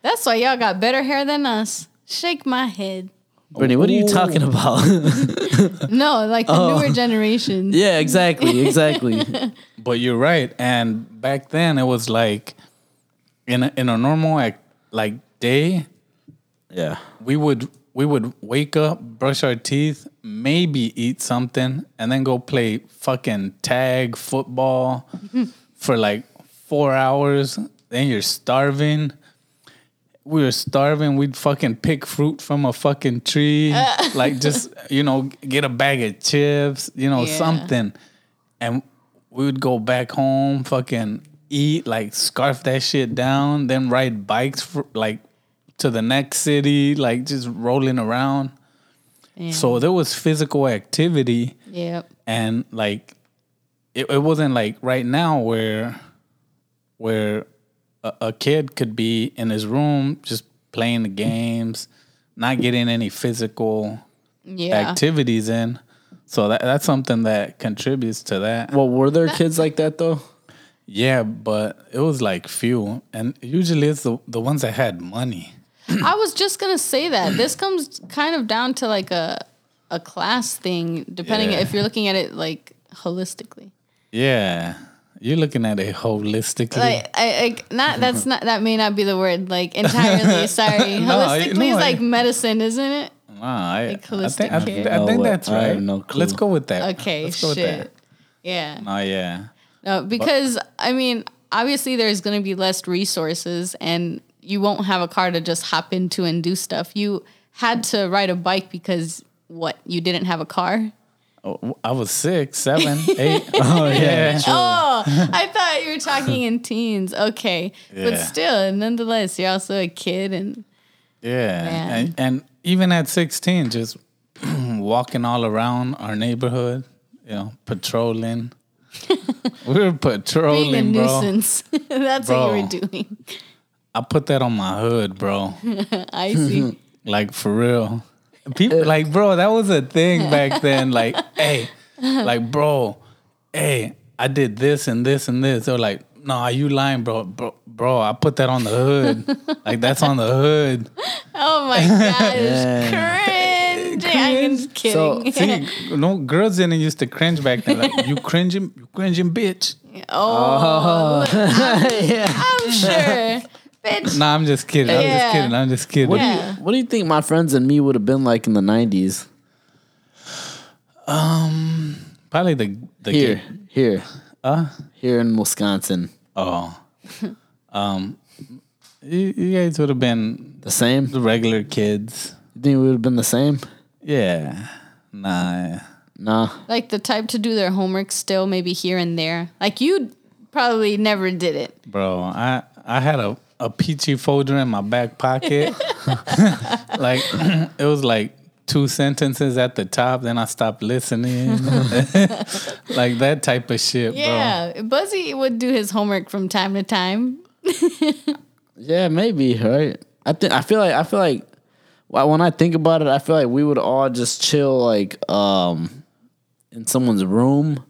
That's why y'all got better hair than us. Shake my head. Brittany, what are you talking about? [LAUGHS] No, like the Oh. newer generation. [LAUGHS] yeah, exactly. Exactly. [LAUGHS] but you're right. And back then it was like in a, in a normal like, like day, yeah. we would we would wake up, brush our teeth, maybe eat something, and then go play fucking tag football for like four hours. Then you're starving. We were starving. We'd fucking pick fruit from a fucking tree, [LAUGHS] like just you know, get a bag of chips, you know, Yeah. something, and we would go back home, fucking eat, like scarf that shit down, then ride bikes for like to the next city, like just rolling around. Yeah. So there was physical activity Yep. and like it, it wasn't like right now where where a, a kid could be in his room just playing the games, not getting any physical Yeah. activities in. So that that's something that contributes to that. Well, were there kids like that though? Yeah, but it was like few, and usually it's the the ones that had money. I was just gonna say that this comes kind of down to like a a class thing, depending Yeah. if you're looking at it like holistically. Yeah, you're looking at it holistically. Like I, I not that's not that may not be the word like entirely. [LAUGHS] Sorry, No, holistically no, is I- like medicine, isn't it? Wow, I, Like I think, I. I think that's I have right. no clue. Let's go with that. Okay, Let's go with shit. that. Yeah. Oh yeah. No, because I mean, obviously there's going to be less resources and you won't have a car to just hop into and do stuff. You had to ride a bike because what? You didn't have a car? I was six, seven, eight. [LAUGHS] oh yeah. Oh, I thought you were talking in teens. Okay. But still, nonetheless, you're also a kid and Yeah. And, and even at 16, just [CLEARS THROAT] walking all around our neighborhood, you know, patrolling. [LAUGHS] we were being a patrolling, bro. nuisance. [LAUGHS] That's what you were doing. I put that on my hood, bro. I see. Like for real. People uh. like, bro, that was a thing back then. Like, [LAUGHS] hey, like, bro, hey, I did this and this and this. They're like, No, are you lying, bro. Bro, bro I put that on the hood. like that's on the hood. [LAUGHS] Oh my god, [LAUGHS] Yeah. cringe. I'm just kidding. So, See, no girls didn't used to cringe back then. Like you cringing, you cringing bitch. oh, oh. yeah. I'm sure, bitch. Nah, I'm just kidding. I'm Yeah. just kidding. I'm just kidding. What do Yeah. you What do you think my friends and me would have been like in the nineties? Probably the the Here, here, Uh, here in Wisconsin. oh, um, you, you guys would have been The same. the regular kids. You think we would have been the same? Yeah. Nah. Nah. Like the type to do their homework still, maybe here and there. Like you probably never did it. Bro, I I had a, a peachy folder in my back pocket. [LAUGHS] like [CLEARS THROAT] it was like two sentences at the top, then I stopped listening. [LAUGHS] like that type of shit, Yeah, Buzzy would do his homework from time to time. [LAUGHS] Yeah, maybe. Right. I think. I feel like. I feel like. When I think about it, I feel like we would all just chill like um in someone's room,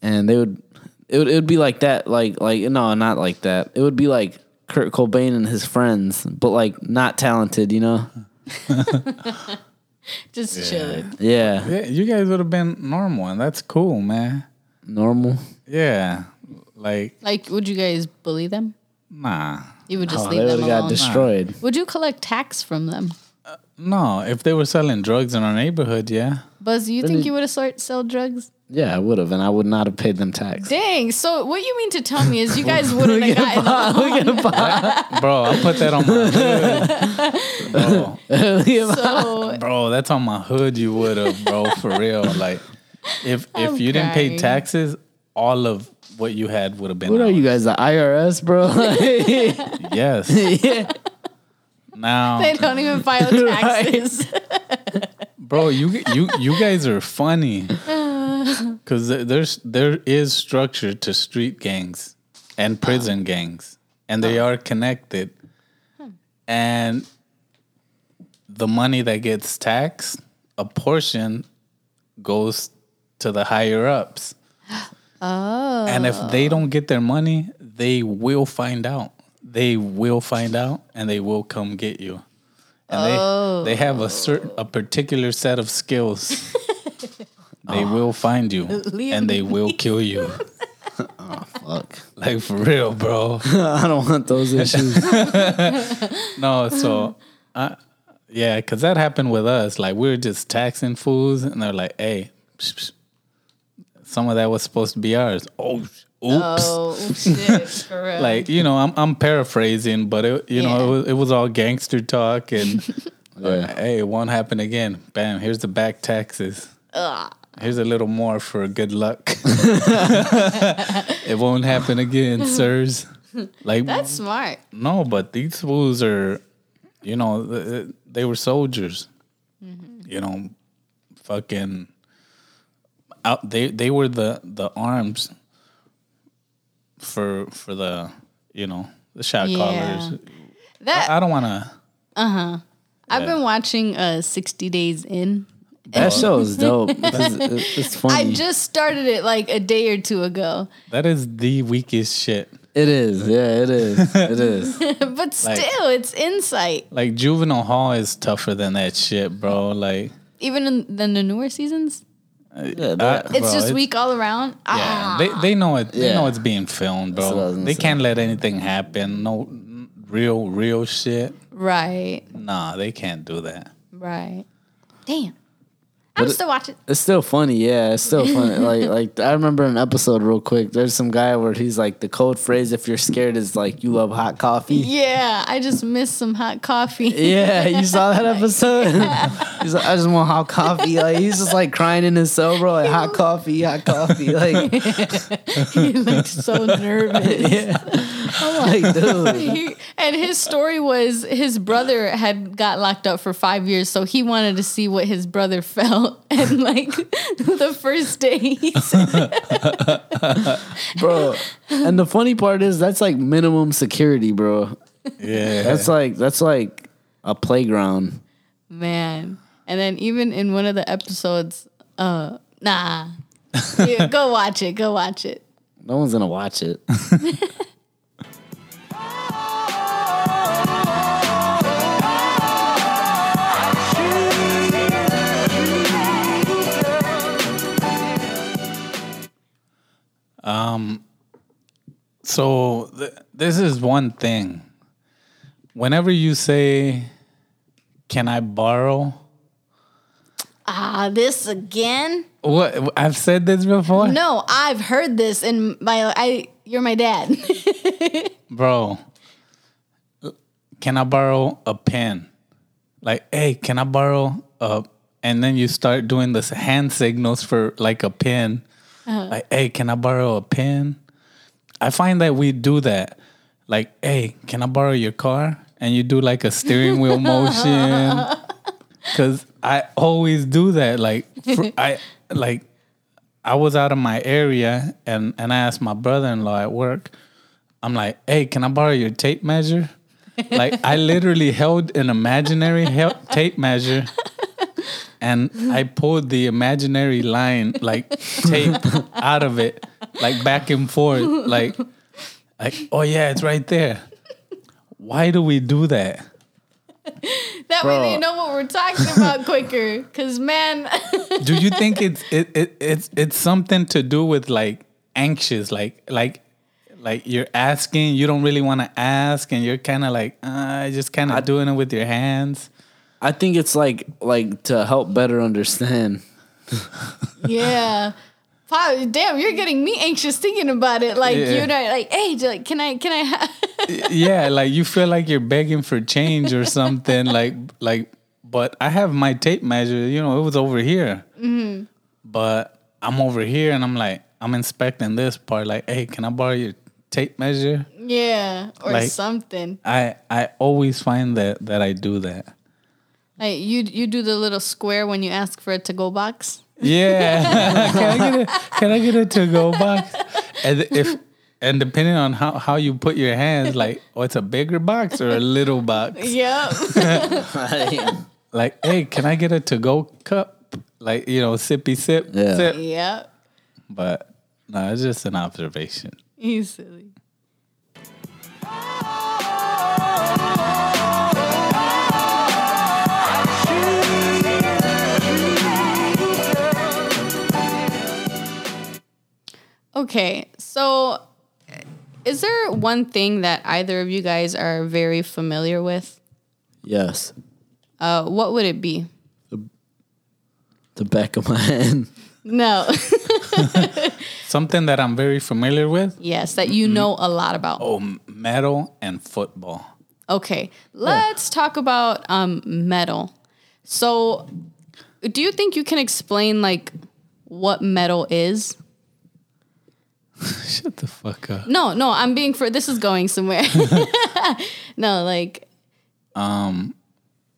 and they would. It would. It would be like that. Like like no, not like that. It would be like Kurt Cobain and his friends, but like not talented. You know. [LAUGHS] Just chilling. Yeah. Yeah, you guys would have been normal, and that's cool, man. Normal. Yeah. Like, Like, would you guys bully them? nah. You would just Oh, leave they would them have got alone. destroyed. Would you collect tax from them? Uh, no, if they were selling drugs in our neighborhood, yeah. Buzz, do you think you would have start sell drugs? Yeah, I would have, and I would not have paid them tax. Dang. So what you mean to tell me is you guys [LAUGHS] wouldn't have gotten along. [LAUGHS] Bro, I put that on my hood. [LAUGHS] Bro, So bro, that's on my hood. You would have, bro, for real. Like, if if I'm you didn't pay crying. taxes, all of what you had would have been. What are ours. you guys, the IRS, bro? Yes. yeah. Now, they don't even file taxes. bro, you you you guys are funny because there's there is structure to street gangs and prison ah. gangs, and they ah. are connected. Hmm. And the money that gets taxed, a portion goes to the higher ups. [GASPS] Oh. And if they don't get their money, they will find out. They will find out, and they will come get you. And they they have a oh. certain a particular set of skills. [LAUGHS] they oh, will find you, Leave and they will kill you. [LAUGHS] oh Fuck. Like for real, bro. [LAUGHS] I don't want those [LAUGHS] issues. No, so I, yeah, because that happened with us. Like we were just taxing fools, and they're like, "Hey, psh, psh, some of that was supposed to be ours." Oh, oops. Oh shit, for real. like you know i'm i'm paraphrasing but it you know it was, it was all gangster talk and Yeah. hey it won't happen again bam here's the back taxes Ugh. Here's a little more for good luck it won't happen again sirs like That's smart. no but these fools are you know they were soldiers you know fucking out they they were the the arms for for the you know the shot Yeah. callers That I don't want to Uh huh. Yeah. I've been watching uh 60 Days In. That show is dope. [LAUGHS] It's, it's- it's funny. I just started it like a day or two ago. that is the weakest shit it is. Yeah, it is. It is. [LAUGHS] but still, it's insight. like juvenile hall is tougher than that shit bro like Even in the, the newer seasons, Yeah, I- that, it's bro, just weak all around. Yeah, Ah. they they know it. They Yeah. know it's being filmed, That's what I was bro. gonna They say. can't let anything happen. No n- real real shit. Right, Nah, they can't do that. right. Damn. I'm still watching. it's still funny. Yeah, it's still funny. [LAUGHS] like, like I remember an episode real quick. There's some guy where he's like, the code phrase if you're scared is like, you love hot coffee. Yeah, I just miss some hot coffee. Yeah, you [LAUGHS] saw that episode. [LAUGHS] he's like, I just want hot coffee. Like he's just like crying in his cell, bro. Like hot coffee, hot coffee. Like he looked so nervous. yeah, I'm like, dude. [LAUGHS] He- and his story was his brother had got locked up for five years, so he wanted to see what his brother [LAUGHS] felt. And like [LAUGHS] the first day, he said, bro. And the funny part is that's like minimum security, bro. Yeah, That's like that's like a playground. "Man." And then even in one of the episodes, uh, nah, Yeah, go watch it. Go watch it. No one's gonna watch it. So th- this is one thing. Whenever you say, "Can I borrow?" Ah, this again? What I've said this before, No, I've heard this in my I you're my dad. [LAUGHS] bro. Can I borrow a pen? Like, hey, can I borrow a? And then you start doing this hand signals for like a pen. Uh-huh. Like, hey, can I borrow a pen? I find that we do that. Like, hey, can I borrow your car? And you do like a steering wheel [LAUGHS] motion. Cause I always do that. Like, fr- [LAUGHS] I like, I was out of my area and and I asked my brother-in-law at work. I'm like, hey, can I borrow your tape measure? like, I literally held an imaginary hel- tape measure. And I pulled the imaginary line, like tape, out of it, like back and forth, like, like, oh yeah, it's right there. Why do we do that? that way they know what we're talking about quicker. Cause man, [LAUGHS] do you think it's it, it it's it's something to do with like anxious like like like you're asking you don't really want to ask and you're kind of like uh, just kind of doing it with your hands I think it's like like to help better understand. yeah. Wow, damn, you're getting me anxious thinking about it. Like Yeah. you know, like, hey, like, can I can I have yeah like you feel like you're begging for change or something like like but i have my tape measure you know it was over here mm-hmm. but i'm over here and i'm like i'm inspecting this part like hey can i borrow your tape measure Yeah. Or Like- something. i i always find that that i do that Like you you do the little square when you ask for a to go box. Yeah. [LAUGHS] can I get a can I get a to go box? And if and depending on how, how you put your hands, like, oh, it's a bigger box or a little box. Yep. [LAUGHS] Like, hey, can I get a to go cup? Like, you know, sippy sip, Yeah. sip. yep. But no, it's just an observation. He's silly. Okay, so is there one thing that either of you guys are very familiar with? yes, Uh, what would it be? the back of my hand. No. [LAUGHS] Something that I'm very familiar with. yes, that you know a lot about. Oh, metal and football. Okay, let's talk about um, metal. So, do you think you can explain like what metal is? [LAUGHS] Shut the fuck up. No, no, I'm being for this is going somewhere. [LAUGHS] [LAUGHS] no, like um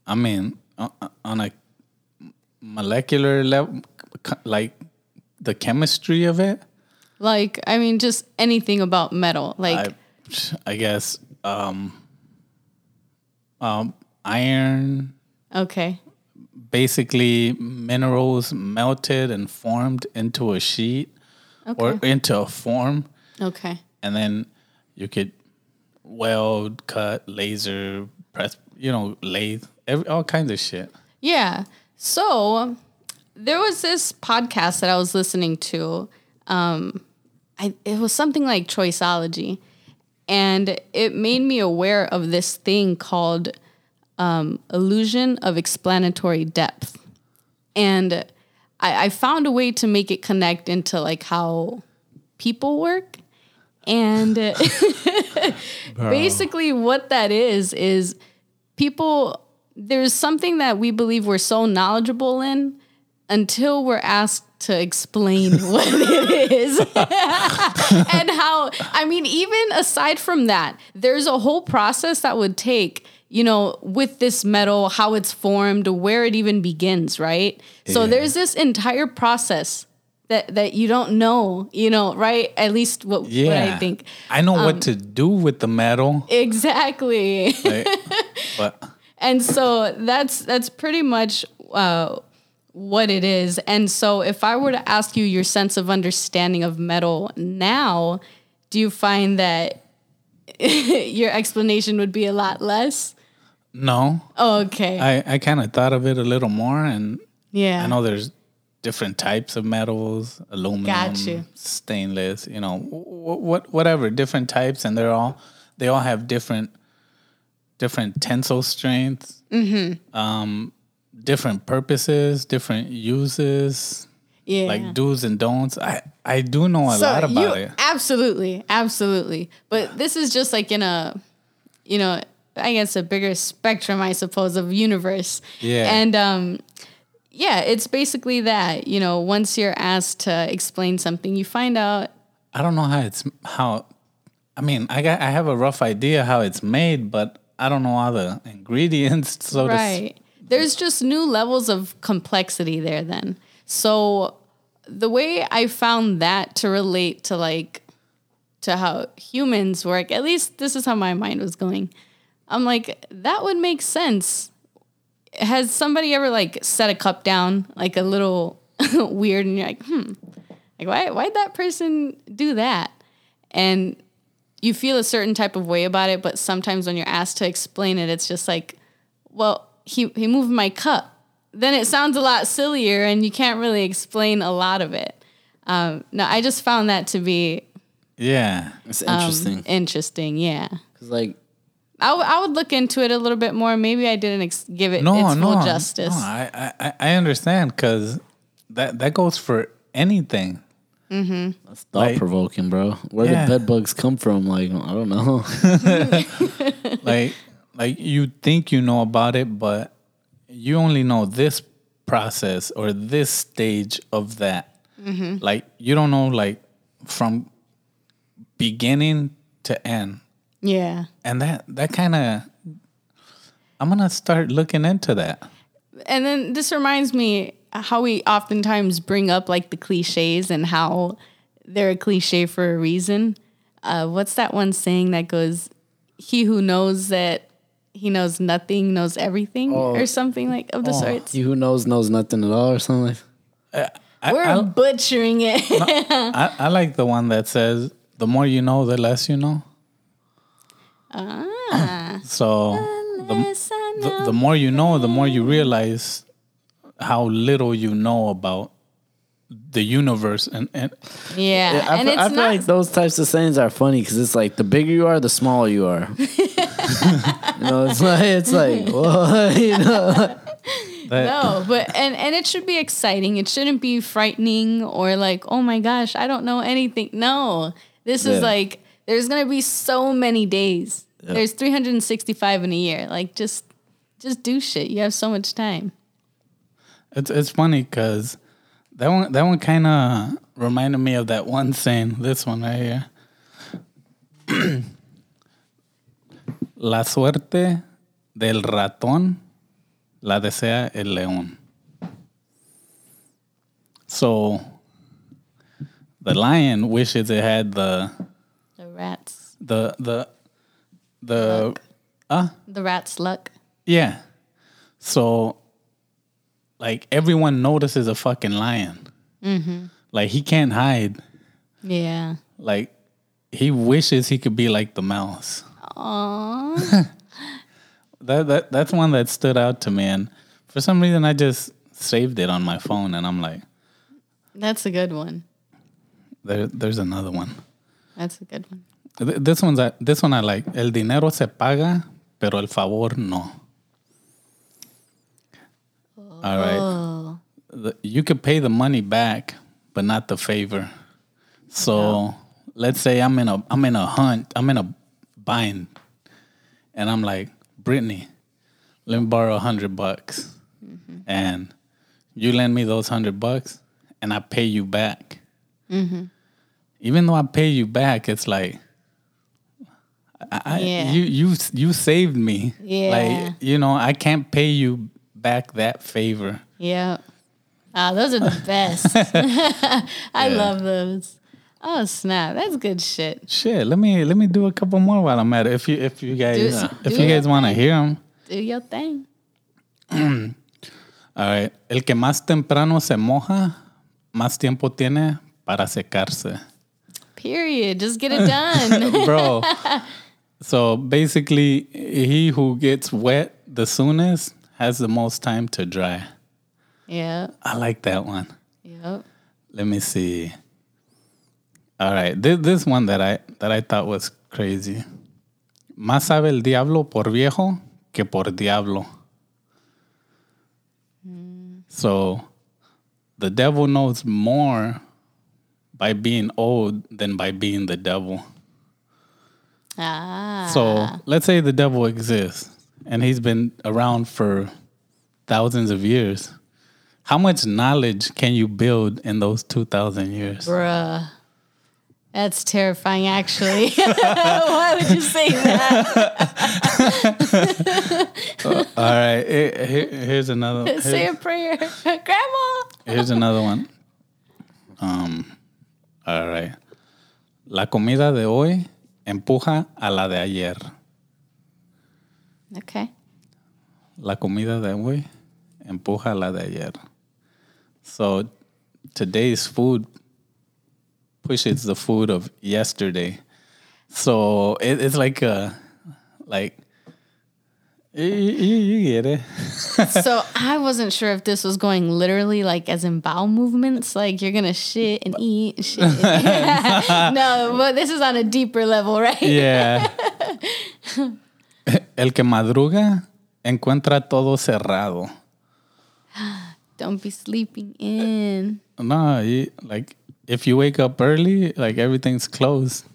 I mean, uh, uh, on a molecular level, like the chemistry of it. like I mean just anything about metal. Like I, I guess um, um, iron, okay. basically minerals melted and formed into a sheet or into a form, Okay. and then you could weld, cut, laser, press, you know, lathe, every, all kinds of shit. Yeah. So there was this podcast that I was listening to. Um, I, it was something like Choiceology. And it made me aware of this thing called um, illusion of explanatory depth. And I, I found a way to make it connect into like how people work. And [LAUGHS] [LAUGHS] basically, what that is, is people there's something that we believe we're so knowledgeable in until we're asked to explain [LAUGHS] what it is and how i mean even aside from that there's a whole process that would take you know with this metal how it's formed where it even begins right? So there's this entire process that that you don't know you know right? At least what, Yeah, what i think. I know what to do with the metal, exactly. Like, [LAUGHS] but and so that's that's pretty much uh, what it is. And so if I were to ask you your sense of understanding of metal now, do you find that [LAUGHS] your explanation would be a lot less? No, Oh, okay. I, I kind of thought of it a little more, and yeah. I know there's different types of metals, aluminum, Got you. stainless, you know, wh- what whatever, different types, and they're all they all have different different tensile strengths, Mm-hmm. um, different purposes, different uses, Yeah. like do's and don'ts. I I do know a lot about you, it. Absolutely, absolutely. But this is just like in a, you know, I guess a bigger spectrum, I suppose, of universe. Yeah. And um, yeah, it's basically that. You know, once you're asked to explain something, you find out. I don't know how it's how. I mean, I got I have a rough idea how it's made, but I don't know all the [LAUGHS] ingredients. So right. There's just new levels of complexity there then. So the way I found that to relate to like to how humans work, at least this is how my mind was going. I'm like, that would make sense. Has somebody ever like set a cup down like a little [LAUGHS] weird and you're like, hmm, like why why'd that person do that? And you feel a certain type of way about it, but sometimes when you're asked to explain it, it's just like, well, he, he moved my cup. Then it sounds a lot sillier and you can't really explain a lot of it. Um, no, I just found that to be yeah. It's um, interesting. interesting. Yeah. Cause like I, w- I would look into it a little bit more. Maybe I didn't ex- give it No, its no, full justice. no. I I, I understand because that that goes for anything. Mm-hmm. that's thought provoking, bro. Where Yeah. the bed bugs come from? Like I don't know. [LAUGHS] like like you think you know about it, but you only know this process or this stage of that. Mm-hmm. Like you don't know like from beginning to end, yeah. and that that kind of I'm gonna start looking into that. And then this reminds me how we oftentimes bring up like the cliches and how they're a cliche for a reason. Uh, what's that one saying that goes, "He who knows that he knows nothing knows everything," or something like of the sorts. he who knows knows nothing at all, or something. Like I, We're I, butchering it. I, I like the one that says the more you know, the less you know. Ah, So the, the, the more you know, the more you realize how little you know about the universe and, and yeah, I, and feel, it's I feel not. like those types of sayings are funny because it's like the bigger you are, the smaller you are. [LAUGHS] you know, it's like it's like [LAUGHS] what [LAUGHS] you know. that, no, but and and it should be exciting. It shouldn't be frightening or like, oh my gosh, I don't know anything. No, this is like there's gonna be so many days. There's 365 in a year. Like just just do shit. You have so much time. it's it's funny because that one that one kind of reminded me of that one saying. This one right here. [CLEARS THROAT] La suerte del ratón la desea el león. So the lion wishes it had the The rats, the the the uh the rats' luck. yeah. So like everyone notices a fucking lion. Like he can't hide. Yeah. Like he wishes he could be like the mouse. Aww. [LAUGHS] That that that's one that stood out to me, and for some reason I just saved it on my phone, and I'm like, That's a good one. there there's another one. That's a good one. Th- This one's a, this one I like. El dinero se paga, pero el favor no. All right. Oh. The- you could pay the money back, but not the favor. So uh-huh. let's say I'm in a I'm in a hunt, I'm in a bind, and I'm like, Brittany, let me borrow a hundred bucks, mm-hmm. and you lend me those hundred bucks, and I pay you back. Mm-hmm. Even though I pay you back, it's like. I, Yeah. you you you saved me. Yeah. Like you know, I can't pay you back that favor. Yeah. Ah, those are the [LAUGHS] best. [LAUGHS] I Yeah. love those. Oh snap! That's good shit. Shit, let me let me do a couple more while I'm at it. If you if you guys Do- if do you guys want to hear them, Do your thing. [CLEARS THROAT] All right. El que más temprano se moja, más tiempo tiene para secarse. Period. Just get it done. [LAUGHS] Bro. So basically, he who gets wet the soonest has the most time to dry. yeah. I like that one. Yep. Let me see. All right, this, this one that I that I thought was crazy. Más sabe el diablo por viejo que por diablo. So, the devil knows more by being old than by being the devil. Ah. So, let's say the devil exists and he's been around for thousands of years. How much knowledge can you build in those 2,000 years? Bruh. That's terrifying, actually. [LAUGHS] Why would you say that? [LAUGHS] All right, here- here- here's another. Say a prayer. [LAUGHS] Grandma. here's another one. Um, all right. La comida de hoy empuja a la de ayer. Okay. La comida de hoy empuja a la de ayer. So today's food pushes the food of yesterday. So it, it's like a like you, you, you get it. [LAUGHS] So I wasn't sure if this was going literally like as in bowel movements, like you're gonna shit and eat and shit. [LAUGHS] no, but this is on a deeper level, right? Yeah. [LAUGHS] El que madruga encuentra todo cerrado. [GASPS] Don't be sleeping in. No, you, like if you wake up early, like everything's closed.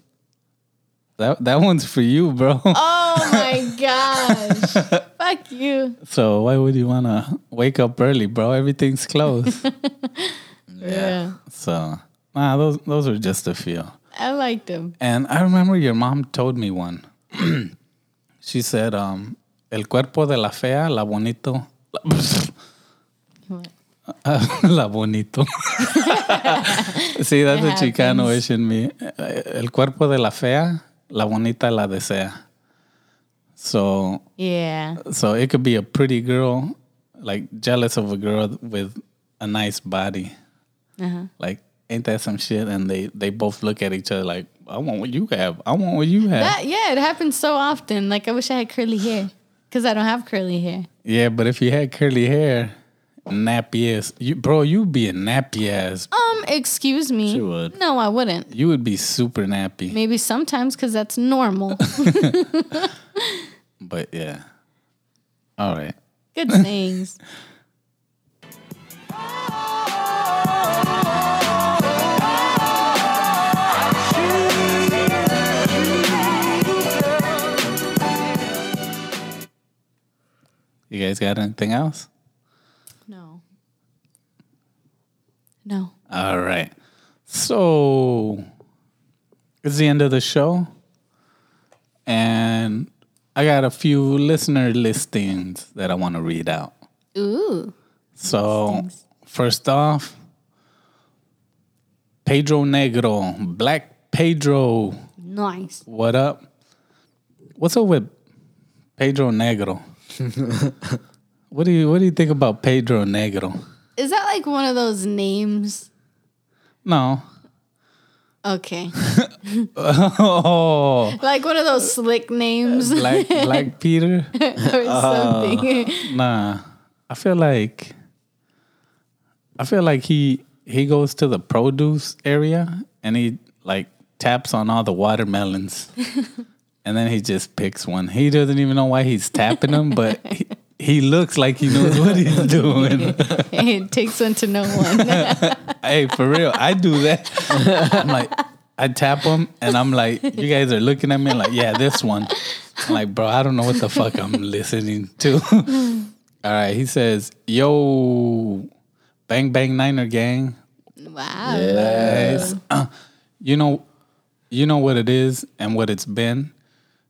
That that one's for you, bro. [LAUGHS] Oh my gosh. [LAUGHS] Fuck you. So why would you wanna wake up early, bro? Everything's closed. [LAUGHS] Yeah. so nah, those those are just a few. I liked them. And I remember your mom told me one. [CLEARS THROAT] she said, um, el cuerpo de la fea, la bonito. What? la bonito. See, that's a Chicano ish in me. El cuerpo de la fea, la bonita la desea. So, Yeah. so it could be a pretty girl, like jealous of a girl with a nice body. Uh-huh. Like, ain't that some shit? And they they both look at each other like, I want what you have. I want what you have. That yeah, it happens so often. Like I wish I had curly hair. Cause I don't have curly hair. yeah, but if you had curly hair, nappy ass, you bro, you'd be a nappy ass. Um, excuse me. She would. No, I wouldn't. You would be super nappy. Maybe sometimes because that's normal. [LAUGHS] But yeah. All right. Good [LAUGHS] things. You guys got anything else? No. No. All right. So it's the end of the show. And I got a few listener listings that I want to read out. Ooh. So first off, Pedro Negro, Black Pedro, Nice. what up? What's up with Pedro Negro? [LAUGHS] what do you what do you think about Pedro Negro? Is that like one of those names? No. Okay. [LAUGHS] Oh, like one of those slick names uh, Black Black [LAUGHS] Peter. or ah. something. Nah, I feel like I feel like he he goes to the produce area and he like taps on all the watermelons, [LAUGHS] and then he just picks one. He doesn't even know why he's tapping them, but he, he looks like he knows what he's [LAUGHS] doing. [LAUGHS] it takes one to know one. [LAUGHS] hey, for real, I do that. I'm like, I tap them, and I'm like, you guys are looking at me like, yeah, this one. I'm like, bro, I don't know what the fuck I'm listening to. All right, he says, yo, bang bang Niner gang. wow. Nice. Uh, you know, you know what it is and what it's been.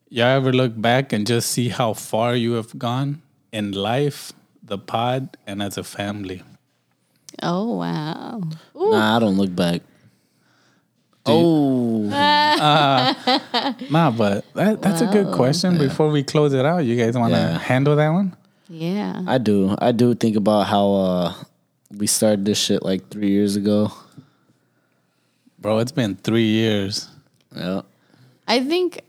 Y'all ever look back and just see how far you have gone in life, the pod, and as a family? Oh wow. Nah, I don't look back. Oh, [LAUGHS] Nah, but that, that's a good question. Before we close it out, you guys want to Yeah. handle that one? Yeah. I do. I do think about how uh, we started this shit like three years ago. Bro, it's been three years. Yeah. I think,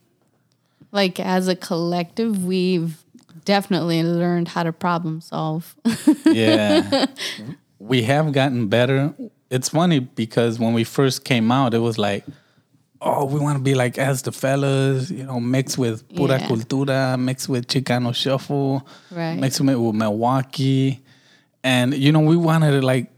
like, as a collective, we've definitely learned how to problem solve. [LAUGHS] Yeah. we have gotten better. It's funny because when we first came out, it was like, oh, we want to be like ask the fellas, you know, mixed with pura Yeah. cultura, mixed with Chicano shuffle, Right. mixed with, with Milwaukee. And, you know, we wanted to like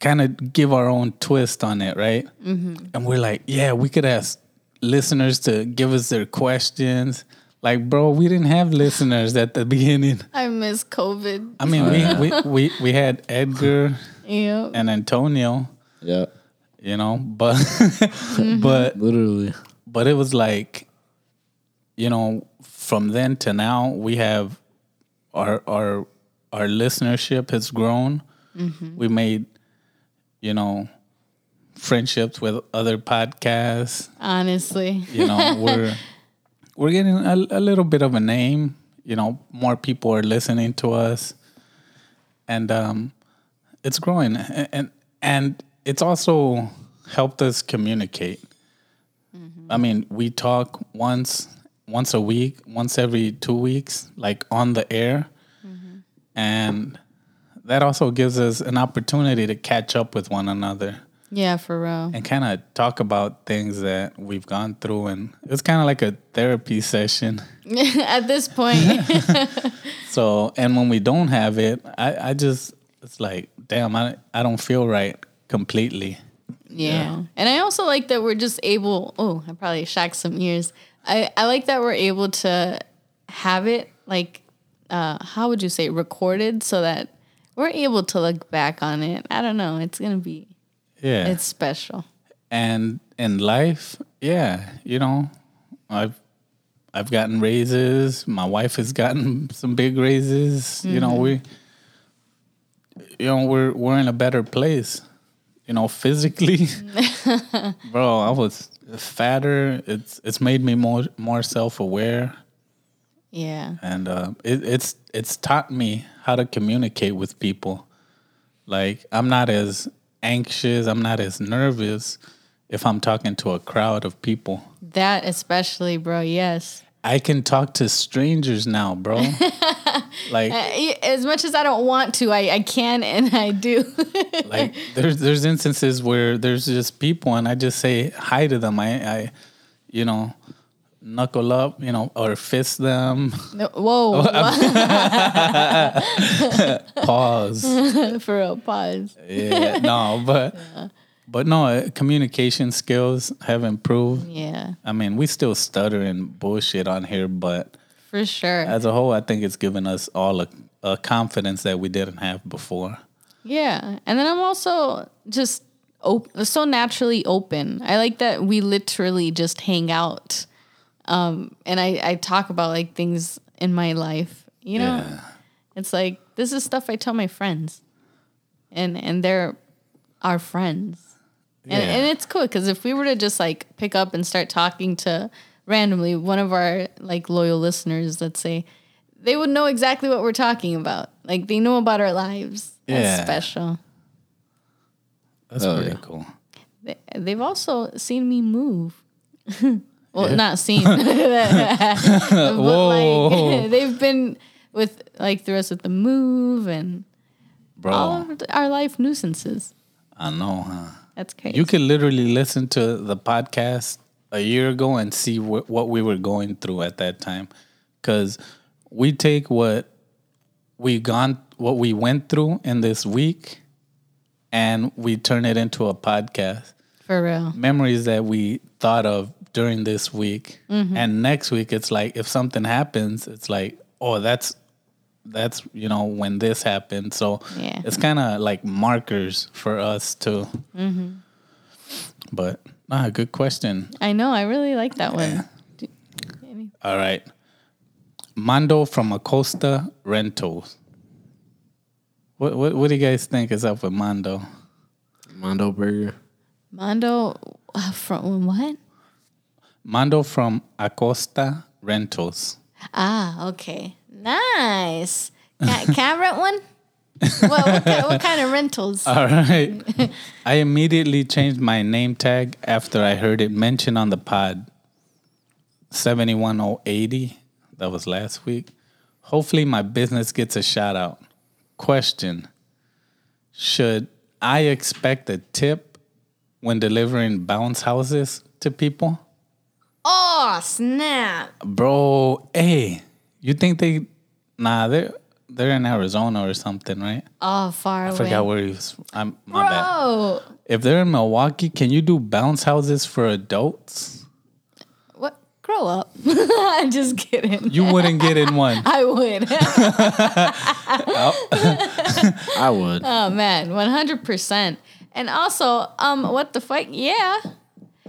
kind of give our own twist on it, right? Mm-hmm. And we're like, yeah, we could ask listeners to give us their questions. Like, bro, we didn't have listeners at the beginning. I miss COVID. I mean, we, we, [LAUGHS] we, we had Edgar Yeah. and Antonio, Yeah. you know, but [LAUGHS] but [LAUGHS] Literally. but it was like, you know, from then to now, we have our our our listenership has grown. Mm-hmm. We made, you know, friendships with other podcasts. Honestly. You know, we're we're getting a, a little bit of a name. You know, more people are listening to us, and um, it's growing, and and, and it's also helped us communicate. I mean, we talk once once a week, once every two weeks, like on the air, and that also gives us an opportunity to catch up with one another Yeah, for real. and kind of talk about things that we've gone through and it's kind of like a therapy session [LAUGHS] At this point, [LAUGHS] so and when we don't have it i, I just it's like damn I, I don't feel right completely yeah. And I also like that we're just able, oh, I probably shocked some ears. I, I like that we're able to have it like, uh, how would you say, recorded so that we're able to look back on it. I don't know. It's going to be, yeah. It's special. and in life yeah you know i've i've gotten raises. My wife has gotten [LAUGHS] some big raises. You know we you know we're we're in a better place you know physically. [LAUGHS] Bro i was fatter. It's it's made me more more self-aware. Yeah. and uh, it, it's it's taught me how to communicate with people. Like I'm not as anxious, I'm not as nervous if I'm talking to a crowd of people. That especially, bro. Yes. I can talk to strangers now, bro. [LAUGHS] like As much as I don't want to, I, I can and I do. [LAUGHS] like there's there's instances where there's just people and I just say hi to them. I I you know knuckle up, you know, or fist them, No, Whoa. [LAUGHS] [LAUGHS] pause. [LAUGHS] for real. Pause. yeah, no, but but no, uh, communication skills have improved. Yeah. I mean, we still stutter and bullshit on here, but For sure. as a whole, I think it's given us all a, a confidence that we didn't have before. Yeah. And then I'm also just op- so naturally open. I like that we literally just hang out. Um, and I, I talk about like things in my life. You know, Yeah. it's like this is stuff I tell my friends. And and they're our friends. And, and it's cool because if we were to just like pick up and start talking to randomly one of our like loyal listeners, let's say, they would know exactly what we're talking about. Like they know about our lives. That's Yeah. special. That's Oh, pretty yeah. cool. They, they've also seen me move. [LAUGHS] well, not seen, [LAUGHS] [LAUGHS] but Whoa. like [LAUGHS] they've been with like through us with the move and Bro, all of our life nuisances. I know, huh? That's crazy. You could literally listen to the podcast a year ago and see wh- what we were going through at that time. Because we take what we gone, what we went through in this week, and we turn it into a podcast. for real. Memories that we thought of during this week, and next week it's like if something happens, it's like, oh, that's that's you know when this happened. So Yeah. it's kind of like markers for us too. But ah, good question. I know. I really like that one. Do- All right, Mando from Acosta Rentals. What what what do you guys think is up with Mando? Mondo Burger. Mondo uh, from what? Mando from Acosta Rentals. Ah, okay. Nice. Can, [LAUGHS] can I rent one? what, what, ki- what kind of rentals? [LAUGHS] All right. I immediately changed my name tag after I heard it mentioned on the pod. 71080. That was last week. Hopefully, my business gets a shout out. Question Should I expect a tip when delivering bounce houses to people? Oh snap! Bro, hey, you think they. Nah, they're, they're in Arizona or something, right? Oh, far I away. forgot where he was. I'm, my bad. Bro, If they're in Milwaukee, can you do bounce houses for adults? what? Grow up. [LAUGHS] I'm just kidding. You wouldn't get in one. [LAUGHS] I would. [LAUGHS] I would. oh man, one hundred percent. And also, um, what the fuck? Yeah.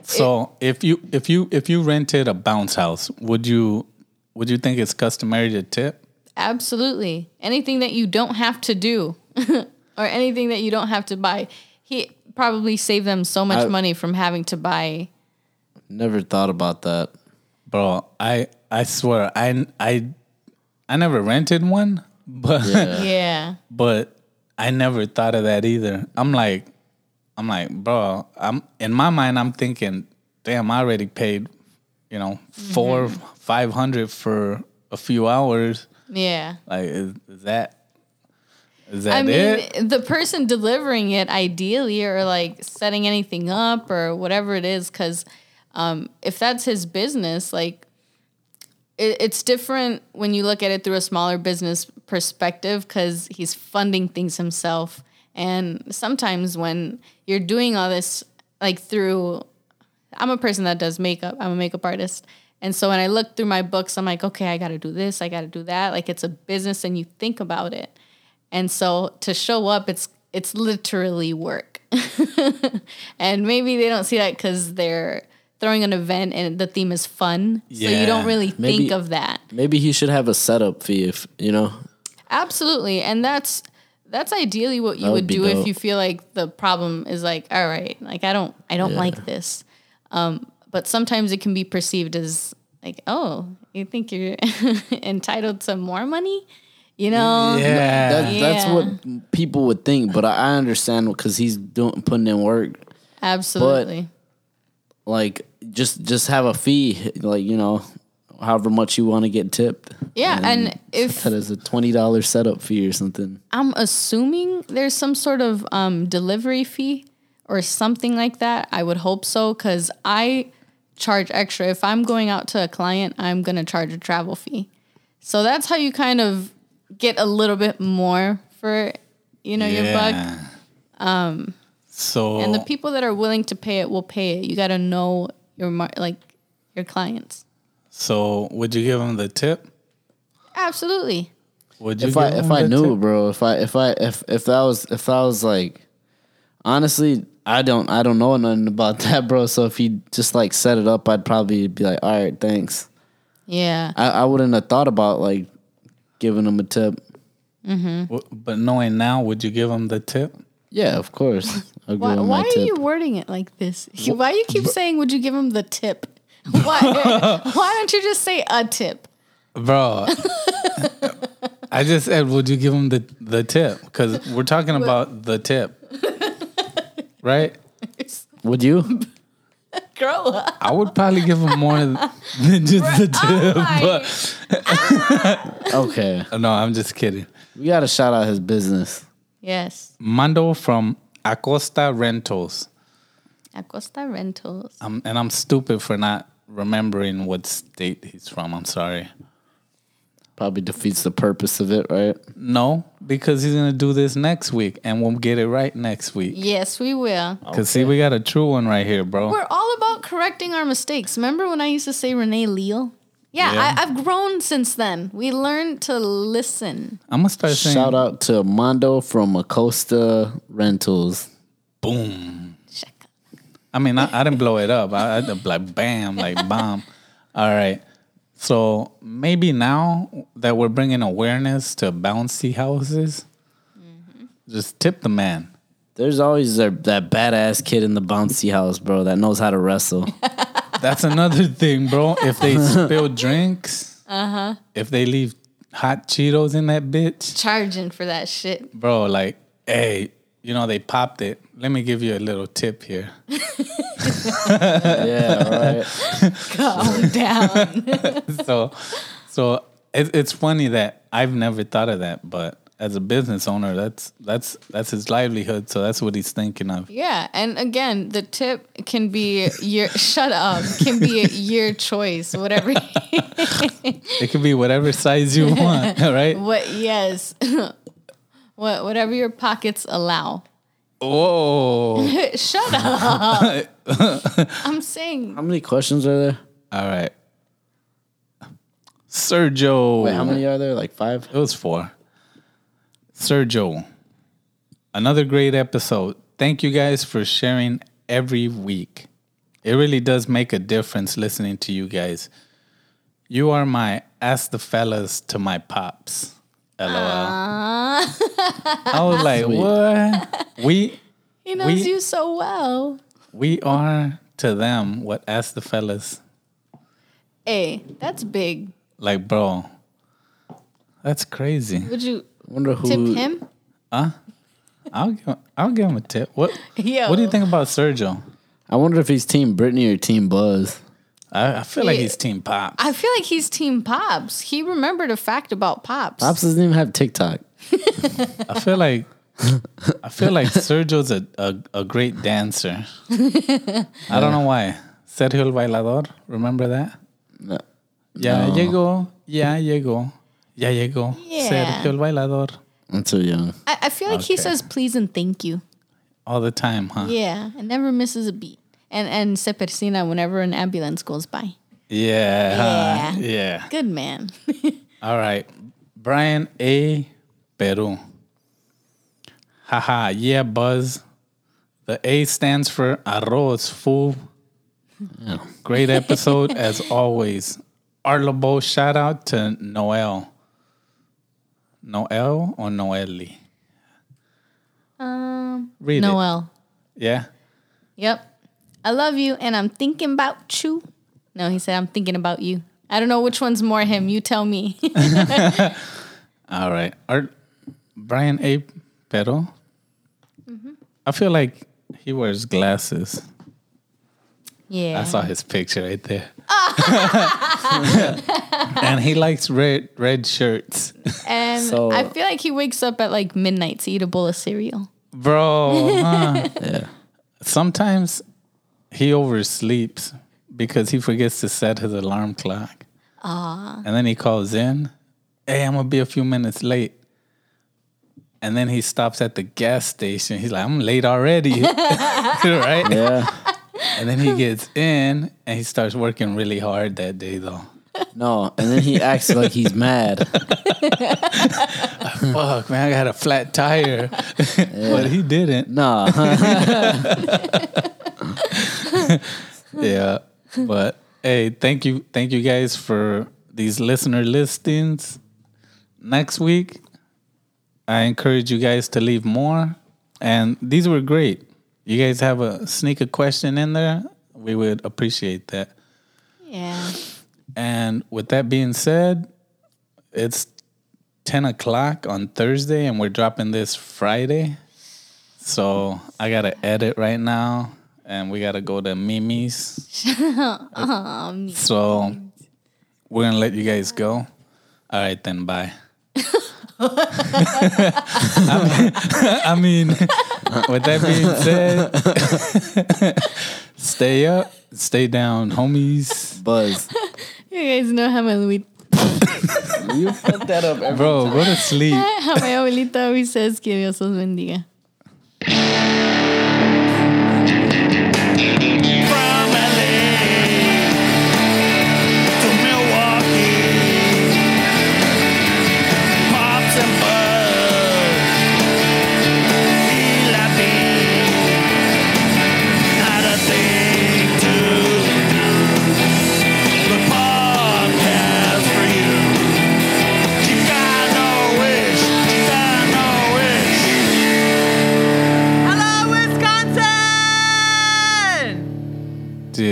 So if you if you if you rented a bounce house, would you would you think it's customary to tip? Absolutely. Anything that you don't have to do [LAUGHS] or anything that you don't have to buy. He probably saved them so much I- money from having to buy. Never thought about that. Bro, I I swear I I I never rented one, [LAUGHS] but Yeah. Yeah. but I never thought of that either. I'm like I'm like, bro, I'm in my mind I'm thinking, damn, I already paid, you know, 4 500 for a few hours. Yeah. Like is, is that is that I mean, it? the person delivering it ideally or like setting anything up or whatever it is, because um, if that's his business, like it, it's different when you look at it through a smaller business perspective because he's funding things himself. And sometimes when you're doing all this, like through, I'm a person that does makeup, I'm a makeup artist. And so when I look through my books, I'm like, okay, I got to do this, I got to do that. Like it's a business and you think about it. And so to show up, it's it's literally work. [LAUGHS] and maybe they don't see that because they're throwing an event and the theme is fun. Yeah. So you don't really think of that. Maybe he should have a setup fee if you know. Absolutely. And that's that's ideally what you That would, would be do if dope. you feel like the problem is like, all right, like I don't I don't like this. Um, but sometimes it can be perceived as like, oh, you think you're [LAUGHS] entitled to more money? You know? yeah. That, That's Yeah. what people would think, but I, I understand because he's doing putting in work. Absolutely. Like just just have a fee, like you know, however much you want to get tipped. yeah. And [LAUGHS] if That is a twenty dollars setup fee or something. I'm assuming there's some sort of um, delivery fee or something like that. I would hope so because I charge extra. If I'm going out to a client, I'm going to charge a travel fee. So that's how you kind of get a little bit more for, you know, your buck. Um so And the people that are willing to pay it will pay it. You got to know your mar- like your clients. So would you give him the tip? Absolutely. Would you If I give if him I knew, tip? bro, if I if I if if that was if that was like, honestly, I don't I don't know nothing about [LAUGHS] that, bro. So if he just like set it up, I'd probably be like, all right, thanks. Yeah. I, I wouldn't have thought about like giving him a tip. Mm-hmm. W- But knowing now, would you give him the tip? Yeah, of course. I'll Why, why are tip. you wording it like this? [LAUGHS] Why you keep saying, "Would you give him the tip"? Why? [LAUGHS] why don't you just say a tip? Bro, I just said, would you give him the, the tip? Because we're talking about the tip. Right? Would you? Grow up. I would probably give him more than just the tip. Oh [LAUGHS] my- Okay. No, I'm just kidding. We gotta shout out his business. yes, Mando from Acosta Rentals. Acosta Rentals. Um, and I'm stupid for not remembering what state he's from. I'm sorry. Probably defeats the purpose of it, right? No, because he's gonna do this next week, and we'll get it right next week. Yes, we will. Cause see, we got a true one right here, bro. We're all about correcting our mistakes. Remember when I used to say Renee Leal? Yeah, Yeah. I, I've grown since then. We learned to listen. I'm gonna start saying, Shout out to Mondo from Acosta Rentals. boom. Check. I mean, I, I didn't blow it up. I, I like bam, like bomb. [LAUGHS] All right. So maybe now that we're bringing awareness to bouncy houses, just tip the man. There's always that, that badass kid in the bouncy house, bro, that knows how to wrestle. [LAUGHS] That's another thing, bro. If they [LAUGHS] spill drinks, uh-huh. if they leave hot Cheetos in that bitch, Charging for that shit. bro. Like, hey, you know they popped it. Let me give you a little tip here. [LAUGHS] Yeah, right. Calm down. [LAUGHS] so, so it, it's funny that I've never thought of that, but as a business owner, that's that's that's his livelihood. So that's what he's thinking of. yeah, and again, the tip can be your shut up. Can be your choice. Whatever. [LAUGHS] It can be whatever size you want, right? what? Yes. What? Whatever your pockets allow. Whoa! [LAUGHS] Shut up. [LAUGHS] I'm saying How many questions are there? All right, Sergio. Wait, how many are there? Like five? It was four. Sergio, another great episode. Thank you guys for sharing every week. It really does make a difference listening to you guys. You are my ask the fellas to my pops. LOL. I was like, what? We [LAUGHS] he knows We- you so well. we are to them what ask the fellas. Hey, that's big. Like, bro, that's crazy. Would you wonder who. tip him? I'll give I'll give him a tip. What [LAUGHS] Yo. What do you think about Sergio? I wonder if he's Team Brittany or Team Buzz. I, I feel like he's Team Pop. I feel like he's Team Pops. He remembered a fact about Pops. Pops doesn't even have TikTok. [LAUGHS] I feel like I feel like Sergio's a, a, a great dancer. I don't know why. Sergio el bailador, remember that? No. Ya No. llegó, ya llegó, ya llegó. Yeah. Sergio el bailador. I'm too young. I, I feel like he says please and thank you. All the time, huh? Yeah, and never misses a beat. And and se persina whenever an ambulance goes by. Yeah. huh? Yeah. Yeah. Good man. [LAUGHS] All right. Brian A. Peru. Haha, yeah, Buzz. The A stands for arroz, fool. Great episode [LAUGHS] as always. Arlabo, shout out to Noel. Noel or Noeli? um, Read it. Noel. Yeah. Yep. I love you, and I'm thinking about you. No, he said I'm thinking about you. I don't know which one's more him. You tell me. [LAUGHS] All right. Art Brian A. Pero. Mm-hmm. I feel like he wears glasses. yeah. I saw his picture right there. [LAUGHS] and he likes red red shirts. And So- I feel like he wakes up at like midnight to eat a bowl of cereal. Bro, huh? [LAUGHS] Yeah. sometimes he oversleeps because he forgets to set his alarm clock. Ah. And then he calls in, hey, I'm gonna be a few minutes late. And then he stops at the gas station. He's like, I'm late already. [LAUGHS] right? Yeah. And then he gets in and he starts working really hard that day though. No, and then he acts like he's mad. [LAUGHS] Fuck, man, I got a flat tire. [LAUGHS] but he didn't. Nah. [LAUGHS] Yeah. But hey, thank you, thank you guys for these listener listings. Next week, I encourage you guys to leave more. And these were great. You guys have a sneak a question in there. We would appreciate that. Yeah. And with that being said, it's 10 o'clock on Thursday and we're dropping this Friday. So I got to edit right now and we got to go to Mimi's. [LAUGHS] so we're going to let you guys go. All right, then, bye. [LAUGHS] I mean, I [LAUGHS] mean, with that being said, stay up, stay down, homies. Buzz. You guys know how my Louis, You fucked that up every Bro, go to sleep. how my abuelita always says que Dios los bendiga.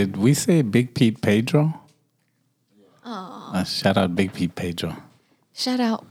Did we say Big Pete Pedro? Oh. Uh, shout out Big Pete Pedro. Shout out.